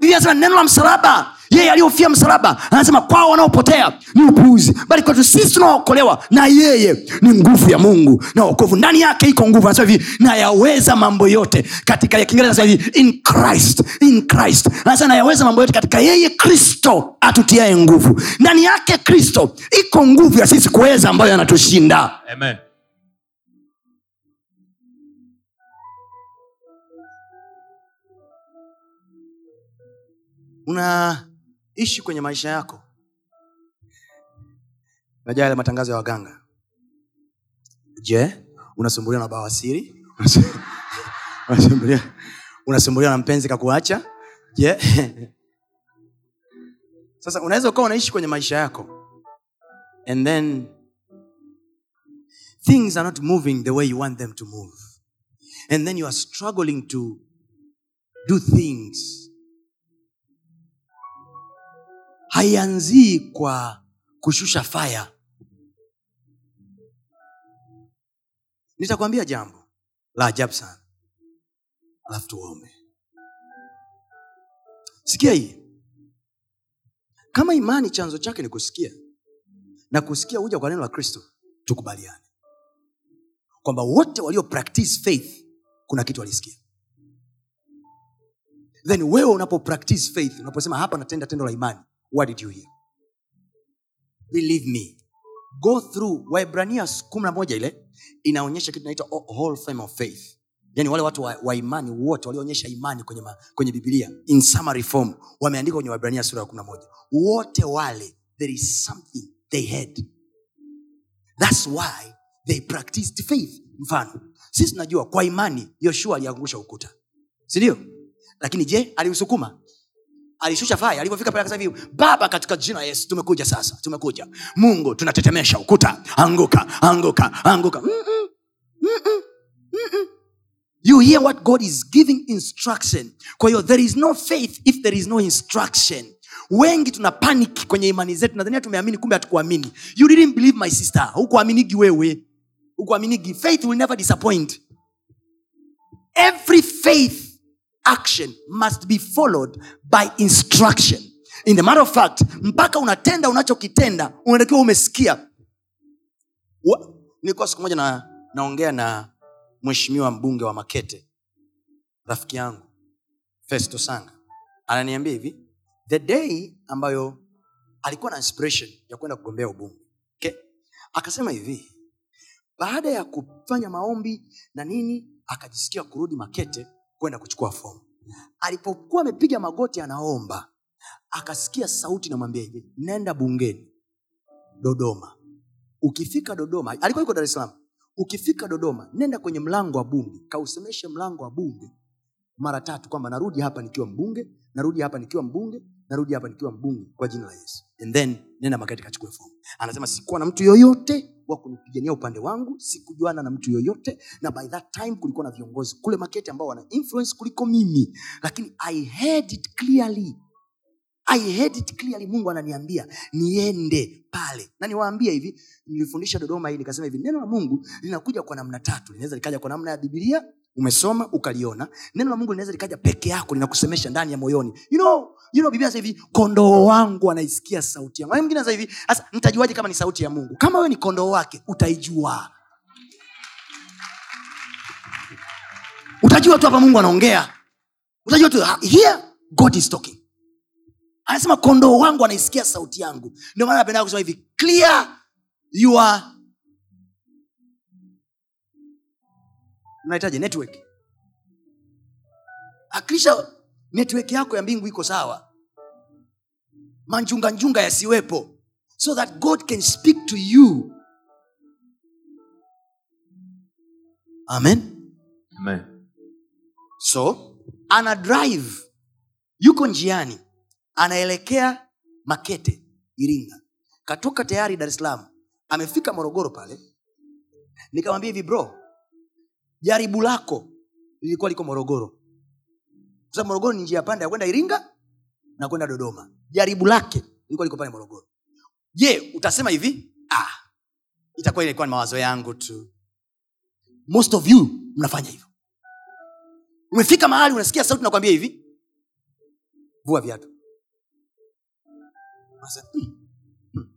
biblia anasema neno la msalaba yeye aliyofia msalaba anasema kwao wanaopotea ni upuuzi. Bali kwetu sisi tunaookolewa na yeye ni nguvu ya mungu na okovu ndani yake iko nguvu. Anasema hivi nayaweza mambo yote katika ya kiingereza anasema hivi in christ in christ. Anasema nayaweza mambo yote katika yeye kristo atutiae nguvu. Ndani yake kristo iko nguvu ya sisi kuweza ambayo anatushinda Amen. Unaishi kwenye maisha yako? Najaa yale matangazo ya waganga. Je unasumbuliwa na bawasiri unasumbuliwa unasumbuliwa na mpenzi kakuacha? Je? Sasa unaweza ukawa unaishi kwenye maisha yako. And then things are not moving the way you want them to move. And then you are struggling to do things haianzii kwa kushusha faya nitakwambia jambo la ajabu sana. Alafu tuombe. Sikia hii. Kama imani chanzo chake ni kusikia na kusikia huja kwa neno la kristo tukubaliane. Kwamba wote walio practice faith kuna kitu walisikia. Then wewe unapo practice faith unaposema hapa natenda tendo la imani what did you hear? Believe me. Go through waibrania kumi na moja ile inaonyesha kitu inaitwa whole frame of faith. Yani wale watu wa, wa imani wote walioonyesha imani kwenye, kwenye bibilia in summary form wameandika kwenye waibrania sura ya kumi na moja. Wote wale there is something they had. Thats why they practiced faith. Mfano sisi tunajua kwa imani yoshua aliangusha ukuta. Sindio lakini je aliusukuma alishusha faya alivyofika pale akasema hivi baba katika jina la yesu tumekuja sasa tumekuja. Mungu tunatetemesha ukuta. Anguka anguka anguka. You hear what god is giving instruction? Kwa hiyo there is no faith if there is no instruction. Wengi tuna panic kwenye imani zetu nadhania tumeamini kumbe hatukuamini. You didn't believe my sister. Hukuaminigi wewe. Hukuaminigi. Faith will never disappoint. Every faith action must be followed by instruction. In the matter of fact mpaka unatenda unachokitenda unatakiwa umesikia. Nilikuwa siku moja na, naongea na mheshimiwa mbunge wa makete rafiki yangu festo sanga ananiambia hivi the day ambayo alikuwa na inspiration ya kwenda kugombea ubunge. Okay? akasema hivi baada ya kufanya maombi na nini akajisikia kurudi makete kwenda kuchukua fomu. Alipokuwa amepiga magoti anaomba akasikia sauti namwambia hivi nenda bungeni dodoma. Ukifika dodoma alikuwa yuko dar es salaam. Ukifika dodoma nenda kwenye mlango wa bunge kausemeshe mlango wa bunge mara tatu kwamba narudi hapa nikiwa mbunge narudi hapa nikiwa mbunge narudi hapa nikiwa mbunge kwa jina la yesu. And then nenda makati kachukue fomu. Anasema sikuwa na mtu yoyote wa kunipigania upande wangu sikujuana na mtu yoyote na by that time kulikuwa na viongozi kule maketi ambao wana influence kuliko mimi. Lakini i heard it clearly. I heard it clearly. Mungu ananiambia niende pale. Na niwaambia hivi nilifundisha dodoma hii nikasema hivi neno la mungu linakuja kwa namna tatu. Linaweza likaja kwa namna ya bibilia umesoma ukaliona neno la mungu linaweza likaja peke yako linakusemesha ndani ya moyoni. You know, you know, biblia hivi kondoo wangu anaisikia sauti yangu. Mwingine sasa hivi sasa nitajuaje kama ni sauti ya mungu? Kama wewe ni kondoo wake utaijua. Utajua tu hapa mungu anaongea. Utajua tu "Ah, here god is talking. Anasema kondoo wangu anaisikia sauti yangu. Ndio maana napenda kusema hivi clear your unahitaji network. Akisha network yako ya mbingu iko sawa. Manjunganjunga yasiwepo. So that god can speak to you. Amen. Amen. so ana drive. Yuko njiani. Anaelekea makete iringa. Katoka tayari dar es salaam. Amefika morogoro pale. Nikamwambia hivi bro jaribu lako lilikuwa liko morogoro. Kwa morogoro ni njia panda ya kwenda iringa na kwenda dodoma. Jaribu lake lilikuwa liko pale morogoro. Je utasema hivi? Ah, itakuwa ilikuwa ni mawazo yangu tu. Most of you mnafanya hivyo. Umefika mahali unasikia sauti nakwambia hivi vua viatu. "Hmm, hmm,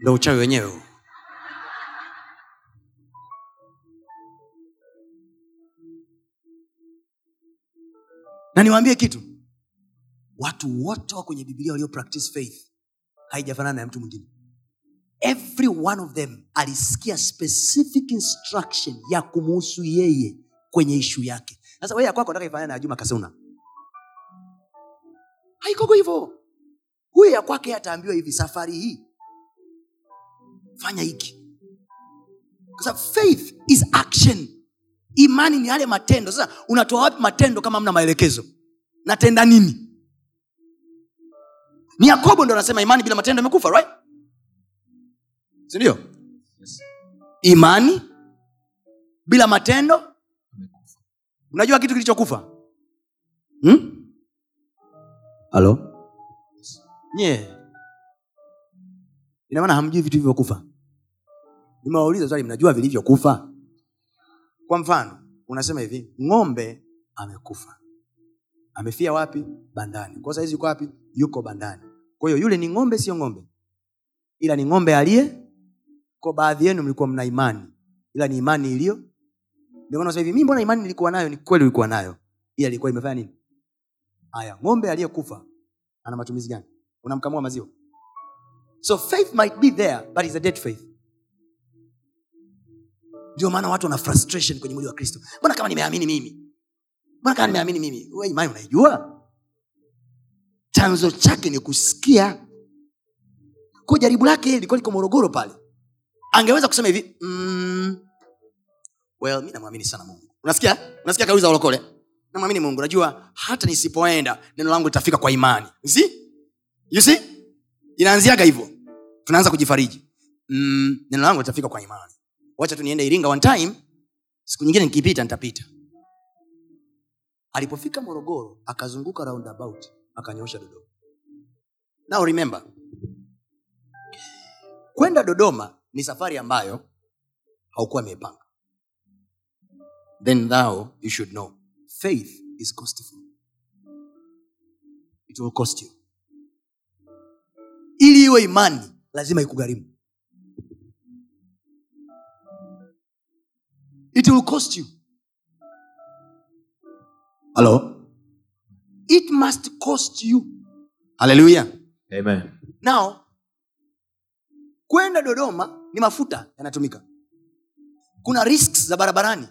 ndo uchawi wenyewe huu." Na niwaambie kitu. Watu wote wa kwenye bibilia walio practice faith haijafanana na mtu mwingine. Every one of them alisikia specific instruction ya kumuhusu yeye kwenye ishu yake. Sasa wewe ya kwako nataka ifanana na juma kasuna? Haikogo hivyo. Huyo ya kwake ataambiwa hivi safari hii. Fanya hiki. Faith is action imani ni yale matendo. Sasa unatoa wapi matendo kama mna maelekezo? Natenda nini? Ni yakobo ndo anasema imani bila matendo imekufa right? Sindio imani bila matendo unajua kitu kilichokufa? Hmm? halo? Nye inamaana hamjui vitu vilivyokufa. Nimewauliza swali mnajua vilivyokufa kwa mfano unasema hivi ng'ombe amekufa. Amefia wapi? Bandani. Kwa saizi yuko wapi? Yuko bandani. Kwa hiyo yule ni ng'ombe sio ng'ombe. Ila ni ng'ombe aliye kwa baadhi yenu mlikuwa mna imani. Ila ni imani iliyo. Hivi mimi mbona imani nilikuwa nayo? Ni kweli ulikuwa nayo. Ila ilikuwa imefanya nini? Haya ng'ombe aliyekufa ana matumizi gani? Unamkamua maziwa? So faith might be there but is a dead faith ndio maana watu wana frustration kwenye mwili wa kristo. Mbona kama nimeamini mimi? Mbona kama nimeamini mimi? We imani unaijua? Chanzo chake ni kusikia. Ko jaribu lake lilikuwa liko morogoro pale. Angeweza kusema hivi mm, well mi namwamini sana mungu. Unasikia? Unasikia kauliza ulokole namwamini mungu. Najua hata nisipoenda neno langu litafika kwa imani. See? You see? inaanziaga hivyo. Tunaanza kujifariji. Mm, neno langu litafika kwa imani wacha tu niende iringa one time. Siku nyingine nikipita nitapita. Alipofika morogoro akazunguka roundabout akanyosha dodoma. Now remember kwenda dodoma ni safari ambayo haukuwa imepanga then thou you should know faith is costful it will cost you. Ili iwe imani lazima ikugharimu it will cost you. Hello? It must cost you. Haleluya Amen. now kwenda dodoma ni mafuta yanatumika. Kuna risks za barabarani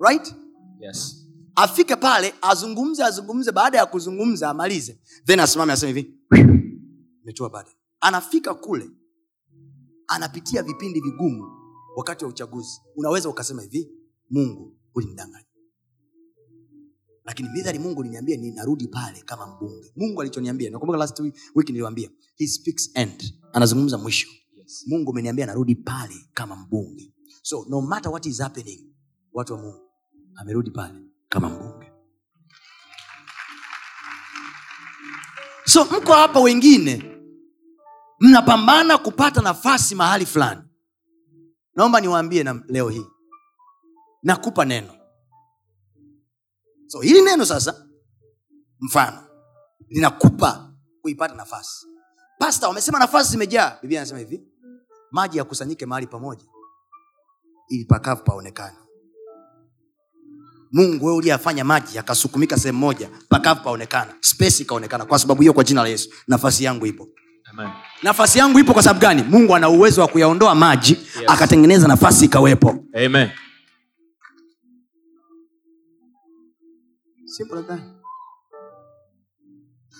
right? Yes. afike pale azungumze azungumze baada ya kuzungumza amalize. Then asimame aseme hivi. Metua baada. Anafika kule anapitia vipindi vigumu wakati wa uchaguzi. Unaweza ukasema hivi mungu ulimdanganya. Lakini midhari mungu liniambia ninarudi pale kama mbunge. Mungu alichoniambia nakumbuka last week, wiki niliwambia he speaks end anazungumza mwisho. Yes. mungu ameniambia narudi pale kama mbunge. So no matter what is happening watu wa mungu amerudi pale kama mbunge. So mko hapa wengine mnapambana kupata nafasi mahali fulani. Naomba niwaambie na leo hii nakupa neno. So hili neno sasa mfano linakupa kuipata nafasi. Pasta wamesema nafasi zimejaa. Biblia anasema hivi maji yakusanyike mahali pamoja ili pakavu paonekane. Mungu wewe uliyafanya maji yakasukumika sehemu moja pakavu paonekana spesi ikaonekana kwa sababu hiyo kwa jina la yesu nafasi yangu ipo. Amen. nafasi yangu ipo kwa sababu gani? Mungu ana uwezo wa kuyaondoa maji yes. akatengeneza nafasi ikawepo. Amen. Simple as that.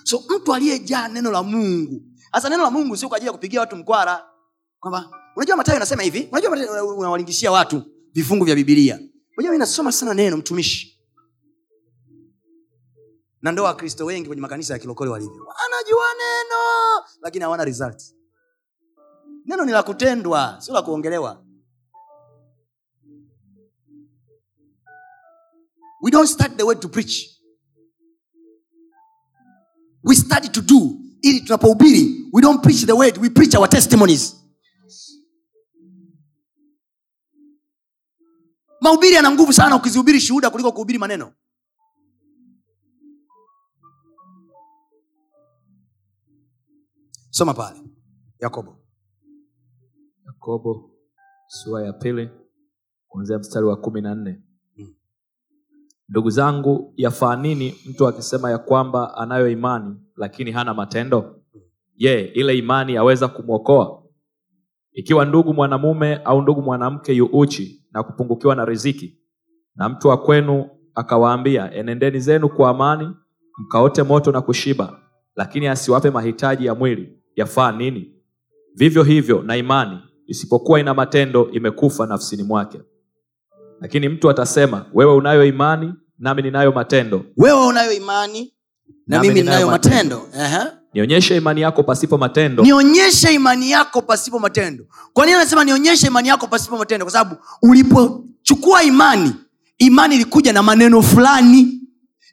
so mtu aliyejaa neno la mungu. Sasa neno la mungu sio kwa ajili ya kupigia watu mkwara. Kwamba unajua Mathayo anasema hivi? Unajua unawalingishia watu vifungu vya bibilia unajua mimi nasoma sana neno mtumishi. Na ndo wakristo wengi kwenye makanisa ya kilokole walivyo. Wanajua neno lakini hawana results. Neno ni la kutendwa sio la kuongelewa we don't start the word to preach. We study to do. Ili tunapohubiri we don't preach the word we preach our testimonies. Mahubiri yana nguvu sana ukizihubiri shuhuda kuliko kuhubiri maneno. Soma pale. Yakobo. Yakobo sura ya pili kuanzia mstari wa kumi na nne. Ndugu zangu yafaa nini mtu akisema ya kwamba anayo imani lakini hana matendo? Je ile imani yaweza kumwokoa? Ikiwa ndugu mwanamume au ndugu mwanamke yu uchi na kupungukiwa na riziki na mtu wa kwenu akawaambia enendeni zenu kwa amani mkaote moto na kushiba lakini asiwape mahitaji ya mwili yafaa nini? Vivyo hivyo na imani isipokuwa ina matendo imekufa nafsini mwake. Lakini mtu atasema wewe unayo imani nami ninayo matendo. Wewe unayo imani na Nami mimi ninayo matendo, matendo. Ehe. nionyeshe imani yako pasipo matendo. Nionyeshe imani yako pasipo matendo. Kwa nini anasema nionyeshe imani yako pasipo matendo? Kwa sababu ulipochukua imani imani ilikuja na maneno fulani.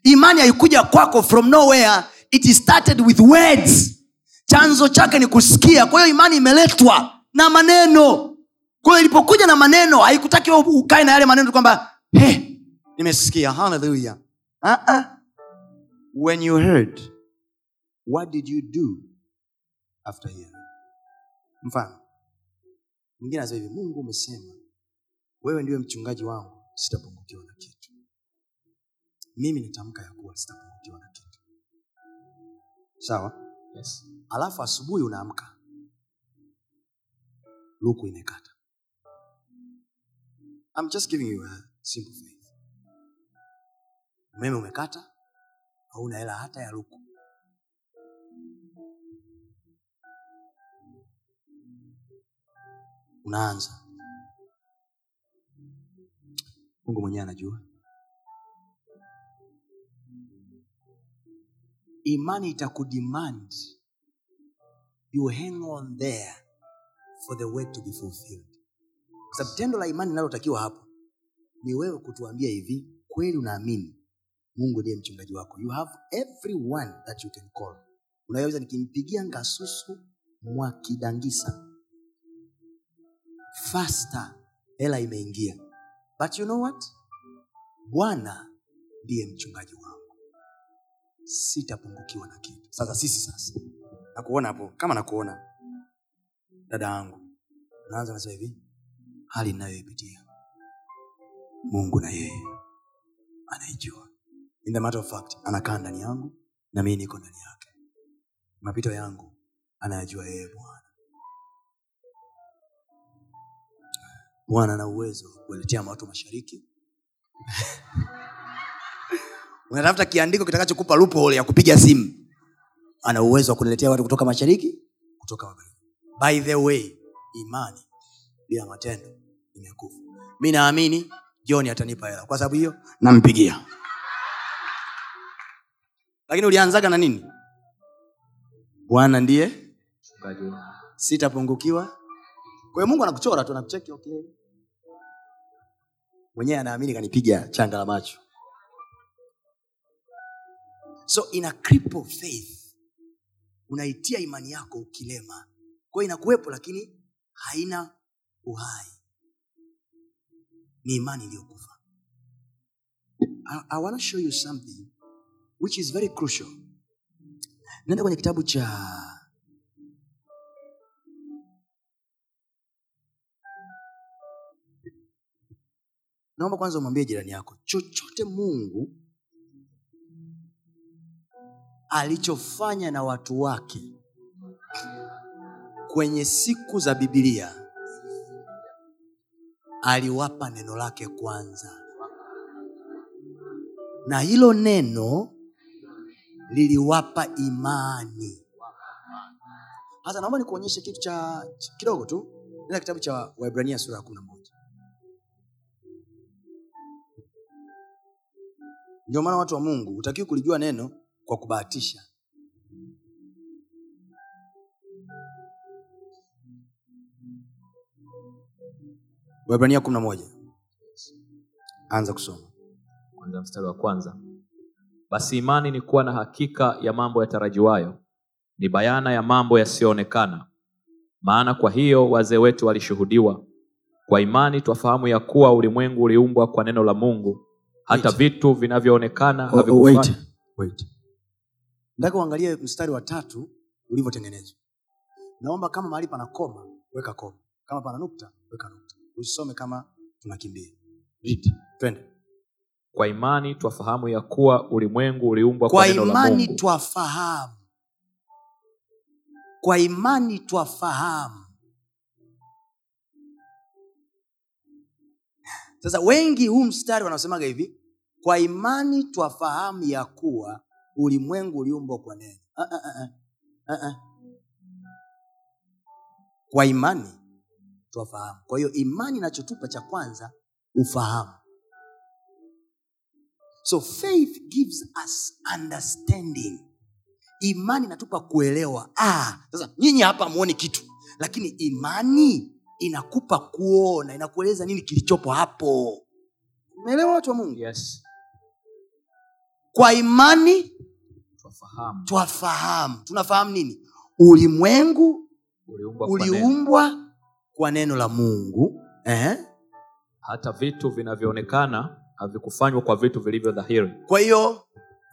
Imani haikuja kwako from nowhere. It started with words. Chanzo chake ni kusikia. Kwa hiyo imani imeletwa na maneno. Kwa hiyo ilipokuja na maneno haikutaki ukae na yale maneno kwamba hey, nimesikia haleluya uh-uh. when you heard what did you do after hearing? Mfano mwingine anasema hivi mungu umesema wewe ndiwe mchungaji wangu sitapungukiwa na kitu. Mimi natamka ya kuwa sitapungukiwa na kitu. Sawa? Yes. alafu asubuhi unaamka luku imekata. I'm just giving you a simple umeme umekata hauna hela hata ya luku. Unaanza. Mungu mwenyewe anajua. Imani itakudemand you hang on there for the work to be fulfilled. Sababu tendo la imani linalotakiwa hapo ni wewe kutuambia hivi kweli unaamini mungu ndiye mchungaji wako. You have everyone that you can call. Unaweza nikimpigia ngasusu mwakidangisa. Fasta hela imeingia. But you know what? Bwana ndiye mchungaji wangu. Sitapungukiwa na kitu. Sasa sisi sasa. Nakuona hapo. Kama nakuona dada yangu naanza nasema hivi hali inayoipitia mungu na yeye anaijua in the matter of fact anakaa ndani yangu na mii niko ndani yake. Mapito yangu anayajua yeye bwana. Bwana ana uwezo kueletea watu mashariki. Unatafuta kiandiko kitakachokupa loophole ya kupiga simu. Ana uwezo wa kuniletea watu kutoka mashariki kutoka by the way imani bila matendo imekufa. Mi naamini joni atanipa hela. Kwa sababu hiyo nampigia lakini ulianzaga na nini? Bwana ndiye sitapungukiwa. Kwa hiyo mungu anakuchora tu anakucheki okay. Mwenyewe anaamini kanipiga changa la macho. So ina cripple faith unaitia imani yako ukilema. Kwa inakuwepo lakini haina uhai. Ni imani iliyokufa. I, I want to show you something which is very crucial. Nenda kwenye kitabu cha naomba kwanza umwambie jirani yako chochote mungu alichofanya na watu wake kwenye siku za bibilia aliwapa neno lake kwanza. Na hilo neno liliwapa imani. Hasa naomba nikuonyeshe kitu cha kidogo tu ila kitabu cha waibrania sura ya kumi na moja. Ndio maana watu wa mungu hutakiwi kulijua neno kwa kubahatisha. Waibrania kumi na moja. Anza kusoma. Kwanza mstari wa kwanza basi imani ni kuwa na hakika ya mambo yatarajiwayo ni bayana ya mambo yasiyoonekana. Maana kwa hiyo wazee wetu walishuhudiwa. Kwa imani twafahamu ya kuwa ulimwengu uliumbwa kwa neno la mungu. Hata Wait. vitu vinavyoonekana havikufanywa wait, wait. nataka uangalie mstari wa tatu ulivyotengenezwa. Naomba kama mahali pana koma weka koma. Kama pana nukta weka nukta. Usisome kama tunakimbia. Read. twende kwa imani twafahamu ya kuwa ulimwengu uliumbwa kwa, kwa neno la imani mungu. twafahamu. Kwa imani twafahamu. Sasa wengi huu mstari wanasemaga hivi kwa imani twafahamu ya kuwa ulimwengu uliumbwa kwa neno. Uh -uh -uh. uh Ah, ah. kwa imani twafahamu. Kwa hiyo imani inachotupa cha kwanza ufahamu so faith gives us understanding. Imani inatupa kuelewa. Ah, sasa nyinyi hapa muone kitu. Lakini imani inakupa kuona inakueleza nini kilichopo hapo. Umeelewa watu wa mungu? Yes. Kwa imani twafahamu. twafahamu. Tunafahamu nini? Ulimwengu uliumbwa kwa neno uliumbwa kwa neno la mungu. Eh? hata vitu vinavyoonekana havikufanywa kwa vitu vilivyo dhahiri. Kwa hiyo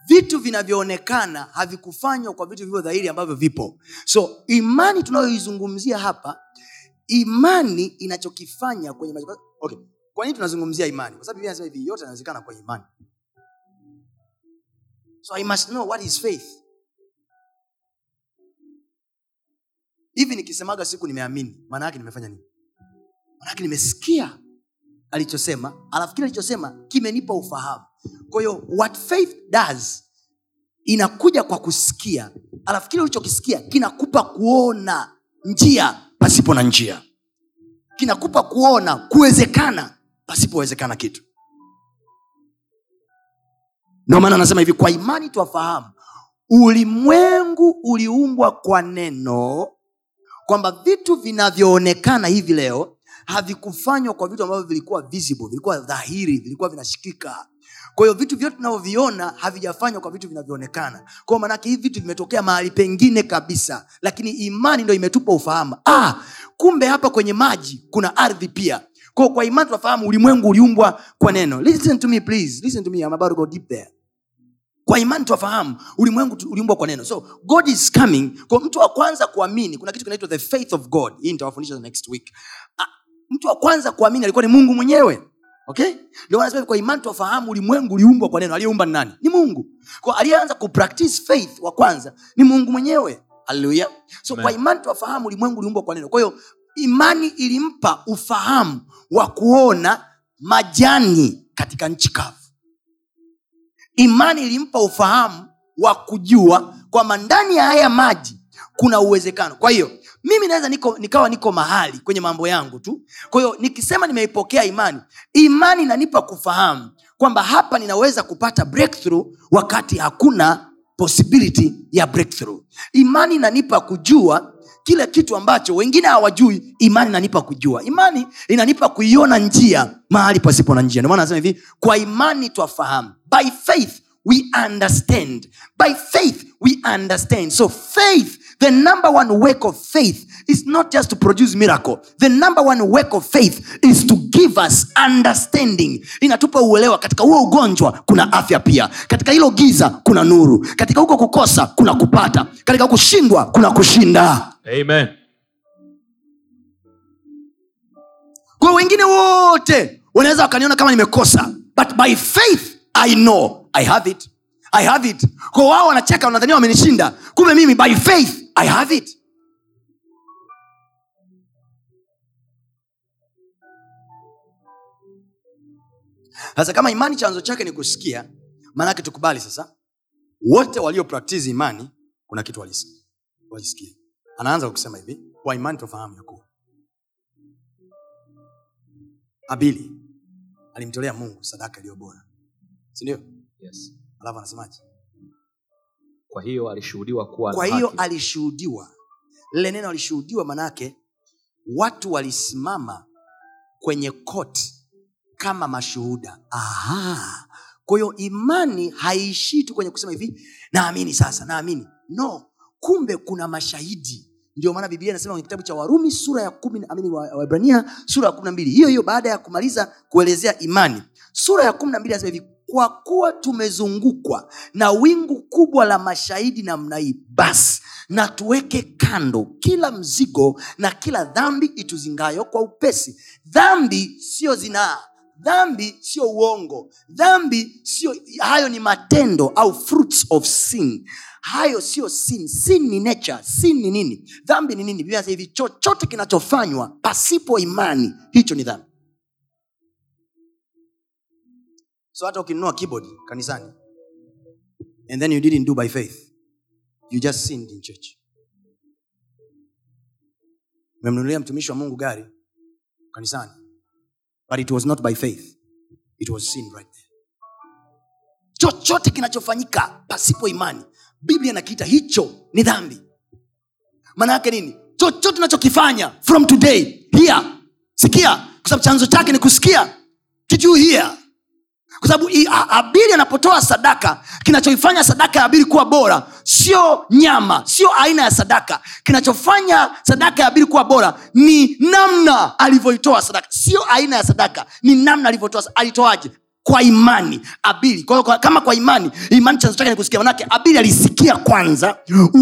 vitu vinavyoonekana havikufanywa kwa vitu vilivyo dhahiri ambavyo vipo. So imani tunayoizungumzia hapa imani inachokifanya kwenye maisha okay. kwa nini tunazungumzia imani? Kwa sababu hivi yote yanawezekana kwa imani. So i must know what is faith. Hivi nikisemaga siku nimeamini maana yake nimefanya nini? Maana yake nimesikia alichosema alafu kile alichosema kimenipa ufahamu. Kwa hiyo what faith does inakuja kwa kusikia. Alafu kile ulichokisikia kinakupa kuona njia pasipo na njia. Kinakupa kuona kuwezekana pasipowezekana kitu. Ndio maana anasema hivi kwa imani twafahamu ulimwengu uliumbwa kwa neno kwamba vitu vinavyoonekana hivi leo havikufanywa kwa vitu ambavyo vilikuwa visible vilikuwa dhahiri vilikuwa vinashikika. Kwa hiyo vitu vyote tunavyoviona havijafanywa kwa vitu vinavyoonekana. Kwao maanake hivi vitu vimetokea mahali pengine kabisa lakini imani ndo imetupa ufahamu. Ah, kumbe hapa kwenye maji kuna ardhi pia. Kwao kwa imani tunafahamu ulimwengu uliumbwa kwa neno. Listen to me please. Listen to me about to go deep there. Kwa imani twafahamu ulimwengu uliumbwa kwa neno. So god is coming. Kwa mtu wa kwanza kuamini kuna kitu kinaitwa the faith of god. Hii nitawafundisha next week mtu wa kwanza kuamini alikuwa ni mungu mwenyewe. Okay? Ndio maana kwa imani tuwafahamu ulimwengu uliumbwa kwa neno. Aliyeumba ni nani? Ni mungu. Kwa aliyeanza kupractice faith wa kwanza ni mungu mwenyewe. Haleluya so Amen. kwa imani tuwafahamu ulimwengu uliumbwa kwa neno. Kwa hiyo imani ilimpa ufahamu wa kuona majani katika nchi kavu. Imani ilimpa ufahamu wa kujua kwamba ndani ya haya maji kuna uwezekano. Kwa hiyo mimi naweza niko, nikawa niko mahali kwenye mambo yangu tu. Kwa hiyo nikisema nimeipokea imani imani inanipa kufahamu kwamba hapa ninaweza kupata wakati hakuna possibility ya imani inanipa kujua kile kitu ambacho wengine hawajui imani inanipa kujua. Imani inanipa kuiona njia mahali pasipo na njia. Ndomana nasema hivi kwa imani twafahamu. By faith we understand. By faith we understand. So faith the number one work of faith is not just to produce miracle. The number one work of faith is to give us understanding. Inatupa uelewa katika huo ugonjwa kuna afya pia. Katika hilo giza kuna nuru. Katika huko kukosa kuna kupata. Katika kushindwa kuna kushinda. Amen. kwa wengine wote wanaweza wakaniona kama nimekosa but by faith i know i have it. I have it. Kwa wao wanacheka wanadhania wamenishinda. Kumbe mimi by faith i have it. Sasa kama imani chanzo chake ni kusikia maanake tukubali sasa wote walioprakti imani kuna kitu walisikia. Anaanza kusema hivi kwa imani tofahamu ya kuwa. Abili alimtolea mungu sadaka iliyo bora. Sindio Yes. alafu anasemaje Kwa hiyo alishuhudiwa kuwa kwa hiyo haki. alishuhudiwa. Lile neno alishuhudiwa manaake watu walisimama kwenye koti kama mashuhuda. Aha. kwa hiyo imani haiishii tu kwenye kusema hivi naamini sasa naamini. No kumbe kuna mashahidi. Ndio maana biblia inasema kwenye kitabu cha warumi sura ya kumi amini waibrania sura ya kumi na mbili. Hiyo hiyo baada ya kumaliza kuelezea imani. Sura ya kumi na mbili anasema hivi kwa kuwa tumezungukwa na wingu kubwa la mashahidi namna hii basi na tuweke kando kila mzigo na kila dhambi ituzingayo kwa upesi. Dhambi sio zinaa dhambi sio uongo dhambi sio hayo ni matendo au fruits of sin. Hayo sio sin sin ni nature sin ni nini? Dhambi ni nini? Hivi chochote kinachofanywa pasipo imani hicho ni dhambi so hata ukinunua keyboard kanisani and then you didn't do by faith you just sinned in church. Memnunulia mtumishi wa mungu gari kanisani but it was not by faith it was sin right there. Chochote kinachofanyika pasipo imani biblia inakiita hicho ni dhambi. Maana nini? Chochote unachokifanya from today here sikia kwa sababu chanzo chake ni kusikia. Did you hear kwa sababu abili anapotoa sadaka kinachoifanya sadaka ya abili kuwa bora sio nyama sio aina ya sadaka. Kinachofanya sadaka ya abili kuwa bora ni namna alivyoitoa sadaka. Sio aina ya sadaka ni namna alivyotoa alitoaje kwa imani abili. Kwa, kwa, kama kwa imani imani chanzo chake ni kusikia. Manake abili alisikia kwanza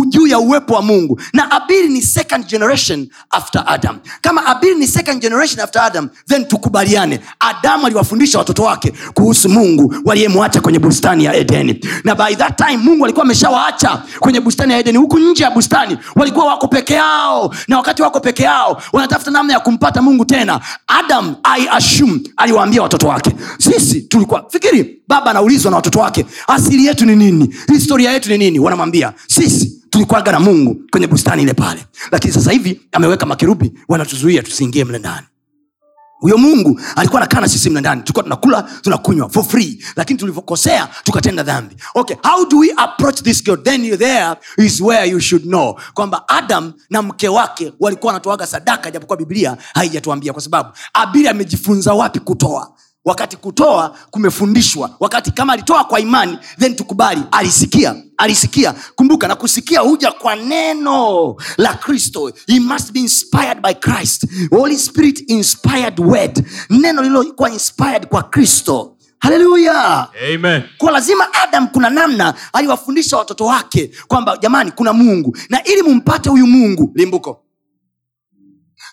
juu ya uwepo wa mungu. Na abili ni second generation after adam. Kama abili ni second generation after adam then tukubaliane. Adamu aliwafundisha watoto wake kuhusu mungu waliyemwacha kwenye bustani ya edeni. Na by that time mungu alikuwa ameshawaacha kwenye bustani ya edeni. Huku nje ya bustani walikuwa wako peke yao. Na wakati wako peke yao wanatafuta namna ya kumpata mungu tena. Adam i assume aliwaambia watoto wake. Sisi tulikuwa fikiri baba anaulizwa na watoto wake asili yetu ni nini? Historia yetu ni nini? Wanamwambia sisi tulikuwaga na mungu kwenye bustani ile pale. Lakini sasa hivi ameweka makerubi wanatuzuia tusiingie mle ndani. Huyo mungu alikuwa anakaa na sisi mle tulikuwa tunakula tunakunywa for free. Lakini tulivyokosea tukatenda dhambi. Okay how do we approach this girl then there is where you should know kwamba adam na mke wake walikuwa wanatoaga sadaka japokuwa biblia haijatuambia. Kwa sababu abili amejifunza wapi kutoa wakati kutoa kumefundishwa wakati kama alitoa kwa imani then tukubali alisikia alisikia. Kumbuka na kusikia huja kwa neno la kristo. He must be inspired by christ. Holy spirit inspired word. Neno lililokuwa inspired kwa kristo. Haleluya kwa lazima adam kuna namna aliwafundisha watoto wake kwamba jamani kuna mungu. Na ili mumpate huyu mungu limbuko.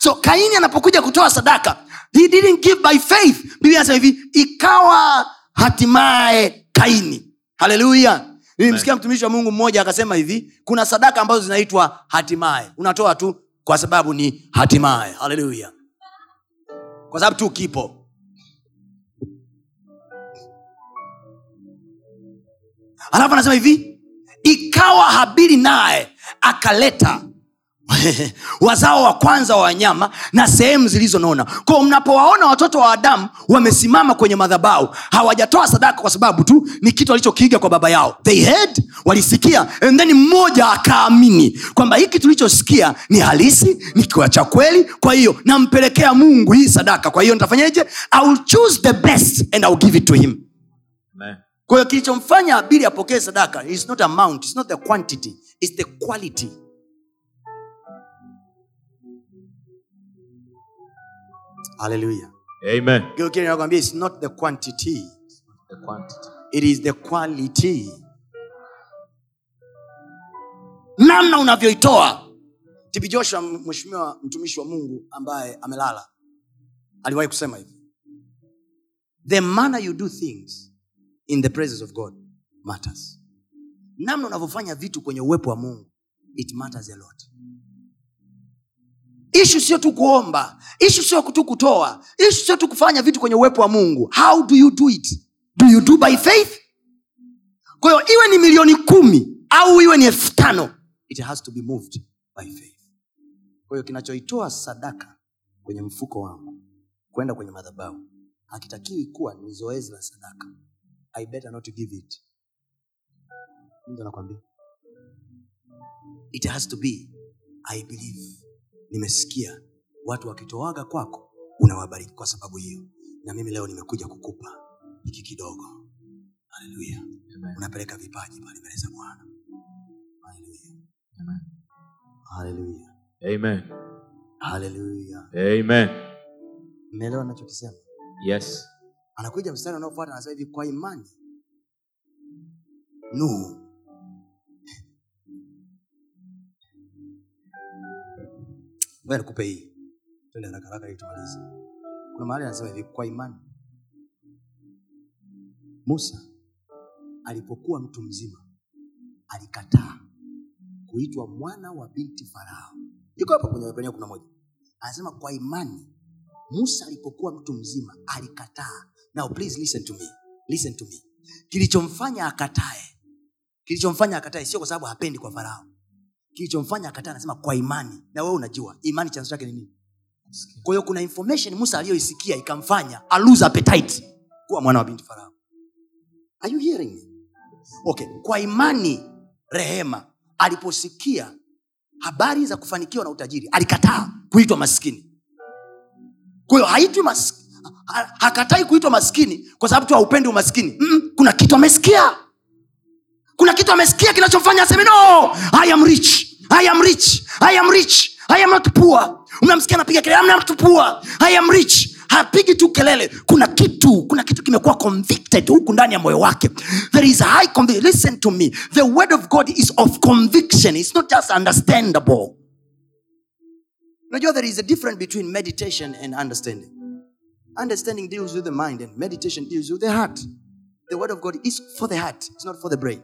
So kaini anapokuja kutoa sadaka he didn't give by faith. Biblia anasema hivi ikawa hatimaye kaini. Haleluya nilimsikia mtumishi wa mungu mmoja akasema hivi kuna sadaka ambazo zinaitwa hatimaye. Unatoa tu kwa sababu ni hatimaye. Haleluya kwa sababu tu kipo. Alafu anasema hivi ikawa habili naye akaleta wazao wa kwanza wa wanyama na sehemu zilizonona ko mnapowaona watoto wa adamu wamesimama kwenye madhabau hawajatoa sadaka kwa sababu tu ni kitu walichokiiga kwa baba yao. They heard walisikia and then mmoja akaamini kwamba hiki tulichosikia ni halisi ni cha kweli. Kwa hiyo nampelekea mungu hii sadaka. Kwa hiyo nitafanyaje? I choose the best and I give it to him. Kwahiyo kilichomfanya abili apokee sadaka is not amount is not the quantity is the quality haleluya Amen. geukia nakwambia its not the quantity. The quantity. it is the quality. Namna unavyoitoa. Tb joshua mheshimiwa mtumishi wa mungu ambaye amelala aliwahi kusema hivi. The manner you do things in the presence of god matters. Namna unavyofanya vitu kwenye uwepo wa mungu it matters a lot ishu sio tu kuomba. Ishu sio tu kutoa. Ishu sio tu kufanya vitu kwenye uwepo wa mungu. How do you do it? Do you do by faith? Kwa hiyo iwe ni milioni kumi au iwe ni elfu tano it has to be moved by faith. Kwa hiyo kinachoitoa sadaka kwenye mfuko wangu kwenda kwenye madhabahu hakitakiwi kuwa ni zoezi la sadaka. I better not give it. Mtu anakwambia it has to be i believe nimesikia watu wakitoaga kwako unawabariki kwa sababu hiyo. Na mimi leo nimekuja kukupa hiki kidogo. Haleluya. Unapeleka vipaji pale mbele za bwana. Haleluya. Haleluya. Amen. haleluya. Amen. mmeelewa nachokisema Yes. anakuja mstari unaofuata anasema hivi kwa imani nuhu ngoja nikupe hii. Twende haraka haraka ili tumalize. Kuna mahali anasema hivi kwa imani. Musa alipokuwa mtu mzima alikataa kuitwa mwana wa binti farao. Iko hapo kwenye waebrania kuna moja. Anasema kwa imani musa alipokuwa mtu mzima alikataa. Now please listen to me. Listen to me. Kilichomfanya akatae kilichomfanya akatae sio kwa sababu hapendi kwa farao kilichomfanya akataa anasema kwa imani. Na wewe unajua imani chanzo chake ni nini? Kwa hiyo kuna information musa aliyoisikia ikamfanya alose appetite kuwa mwana wa binti farao. Are you hearing me? Okay kwa imani rehema aliposikia habari za kufanikiwa na utajiri alikataa kuitwa maskini. Kwa hiyo haitwi mas... ha- hakatai kuitwa maskini kwa sababu tu haupendi umaskini. Mm, kuna kitu amesikia kuna kitu amesikia kinachomfanya aseme no i am rich. I am rich. I am rich. I am not poor. Unamsikia anapiga kelele I'm not poor. I am rich. Hapigi tu kelele. Kuna kitu kuna kitu kimekuwa convicted huku ndani ya moyo wake. There is a high convi- listen to me. The word of god is of conviction. It's not just understandable. Unajua there is a difference between meditation and understanding. Understanding deals with the mind and meditation deals with the heart. The word of god is for the heart. It's not for the brain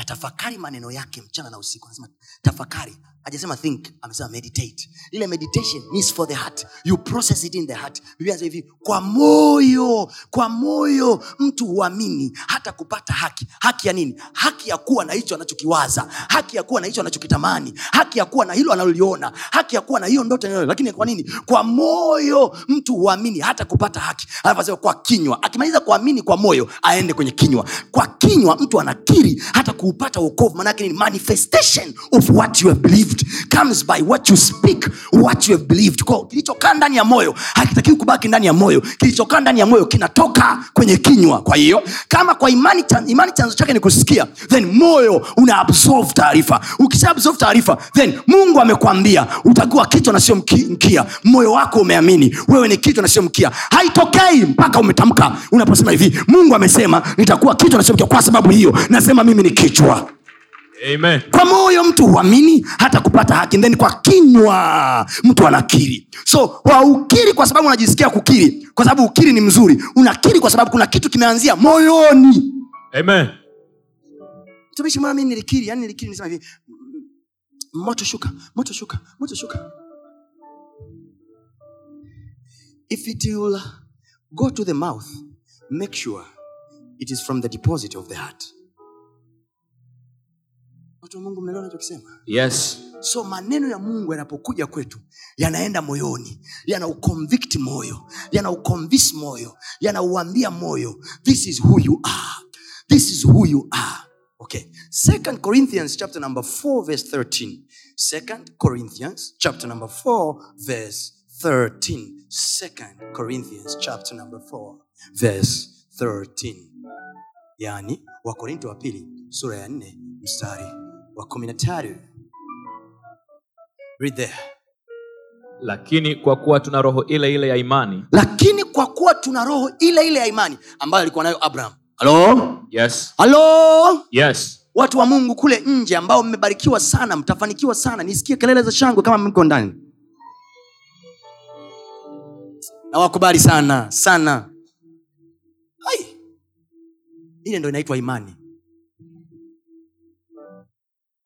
yatafakari maneno yake mchana na usiku. Anasema tafakari hajasema think amesema meditate. Ile meditation is for the heart. You process it in the heart. Biblia hivi kwa moyo kwa moyo mtu huamini hata kupata haki. Haki ya nini? Haki ya kuwa na hicho anachokiwaza. Haki ya kuwa na hicho anachokitamani. Haki ya kuwa na hilo analoliona. Haki ya kuwa na hiyo ndoto anayo lakini kwa nini? Kwa moyo mtu huamini hata kupata haki. Alafu kwa kinywa. Akimaliza kuamini kwa moyo aende kwenye kinywa. Kwa kinywa mtu anakiri hata kuupata uokovu manake ni manifestation of what you have believed comes by what you speak what you have believed. Kilichokaa ndani ya moyo hakitakiwi kubaki ndani ya moyo. Kilichokaa ndani ya moyo kinatoka kwenye kinywa. Kwa hiyo kama kwa imani, imani chanzo chake ni kusikia then moyo una taarifa. Ukisha taarifa then mungu amekwambia utakuwa kichwa na sio mkia. Moyo wako umeamini wewe ni kichwa na sio mkia. Haitokei mpaka umetamka. Unaposema hivi mungu amesema nitakuwa kichwa na sio mkia. Kwa sababu hiyo nasema mimi ni kichwa Amen. kwa moyo mtu huamini hata kupata haki then kwa kinywa mtu anakiri so waukiri kwa sababu unajisikia kukiri kwa sababu ukiri ni mzuri unakiri kwa sababu kuna kitu kimeanzia moyoni Amen. mtumishi mbona nilikiri yani nilikiri nisema hivi moto shuka moto shuka moto shuka if it will go to the mouth make sure it is from the deposit of the heart watu wa mungu mnaelewa nachokisema Yes. so maneno ya mungu yanapokuja kwetu yanaenda moyoni yanauconvict moyo yanauconvince moyo yanauambia moyo this is who you are. This is who you are. Okay. Second corinthians chapter number 4 verse 13 second corinthians chapter number 4 verse 13 second corinthians chapter number 4 verse 13 yani wakorinto wa pili sura ya 4 mstari wa 13 read there. Lakini kwa kuwa tuna roho ile ile ya imani. Lakini kwa kuwa tuna roho ile ile ya imani ambayo alikuwa nayo abraham. Halo yes. Halo yes. Watu wa mungu kule nje ambao mmebarikiwa sana mtafanikiwa sana nisikie kelele za shangwe kama mko ndani. Nawakubali sana sana. Ai. ile ndo inaitwa imani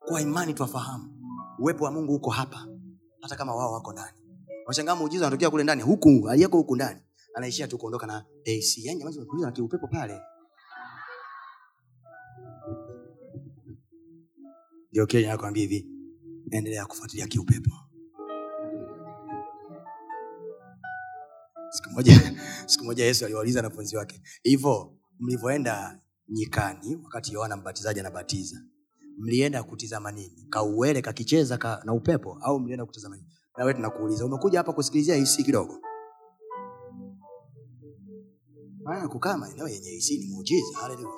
kwa imani twafahamu uwepo wa mungu uko hapa hata kama wao wako ndani. Washangaa muujiza anatokea kule ndani huku aliyeko huku ndani anaishia tu kuondoka na ac yani jamani tumekuuliza na kiupepo pale. Ndio kile nakwambia hivi endelea kufuatilia kiupepo. Siku moja siku moja yesu aliwauliza wanafunzi wake hivyo mlivyoenda nyikani wakati yohana mbatizaji anabatiza mlienda kutizama nini? Kauwele kakicheza ka, na upepo au mlienda kutizama nini? Nawe tunakuuliza umekuja hapa kusikilizia hisi kidogo. Maana kukaa maeneo yenye hisi ni muujiza. Haleluya.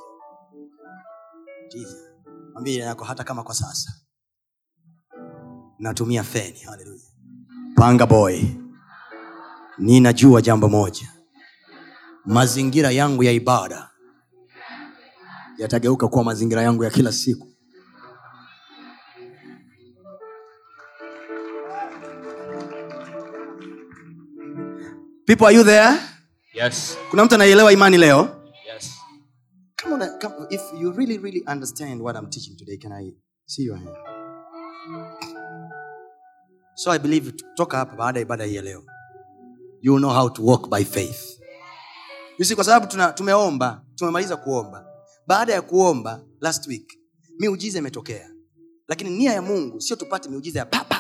Hata kama kwa sasa natumia feni. Haleluya. Panga boy. Ninajua jambo moja. Mazingira yangu ya ibada yatageuka kuwa mazingira yangu ya kila siku people are you there? Yes. Kuna mtu anaielewa imani leo? Yes. Come on, come, if you really really understand what i'm teaching today can i see your hand? So i believe toka hapa baada ya ibada hii ya leo. You will know how to walk by faith. You see kwa sababu tuna, tumeomba tumemaliza kuomba. Baada ya kuomba last week miujiza imetokea. Lakini nia ya mungu sio tupate miujiza ya papa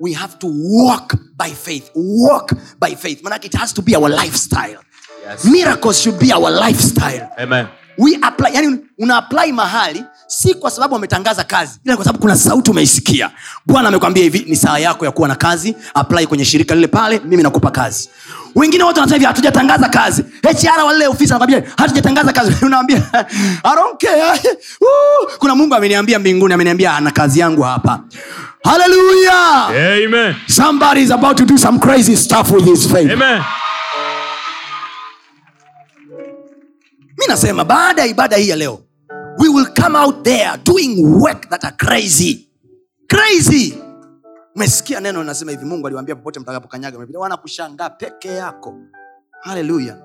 we have to walk by faith. Walk by faith. Manake it has to be our lifestyle. Yes. Miracles should be our lifestyle. Amen we apply yani una apply mahali si kwa sababu wametangaza kazi ila kwa sababu kuna sauti umeisikia. Bwana amekwambia hivi ni saa yako ya kuwa na kazi apply kwenye shirika lile pale mimi nakupa kazi. Wengine wote wanasema hivi hatujatangaza kazi. Hr walile ofisi anakwambia hatujatangaza kazi. Unaambia kuna mungu ameniambia mbinguni ameniambia ana kazi yangu hapa. Haleluya amen. Somebody is about to do some crazy stuff with his faith. Amen mi nasema baada ya ibada hii ya leo we will come out there doing work that are crazy. Crazy. Umesikia neno linasema hivi mungu aliwambia popote mtakapokanyaga wanakushangaa peke yako. Haleluya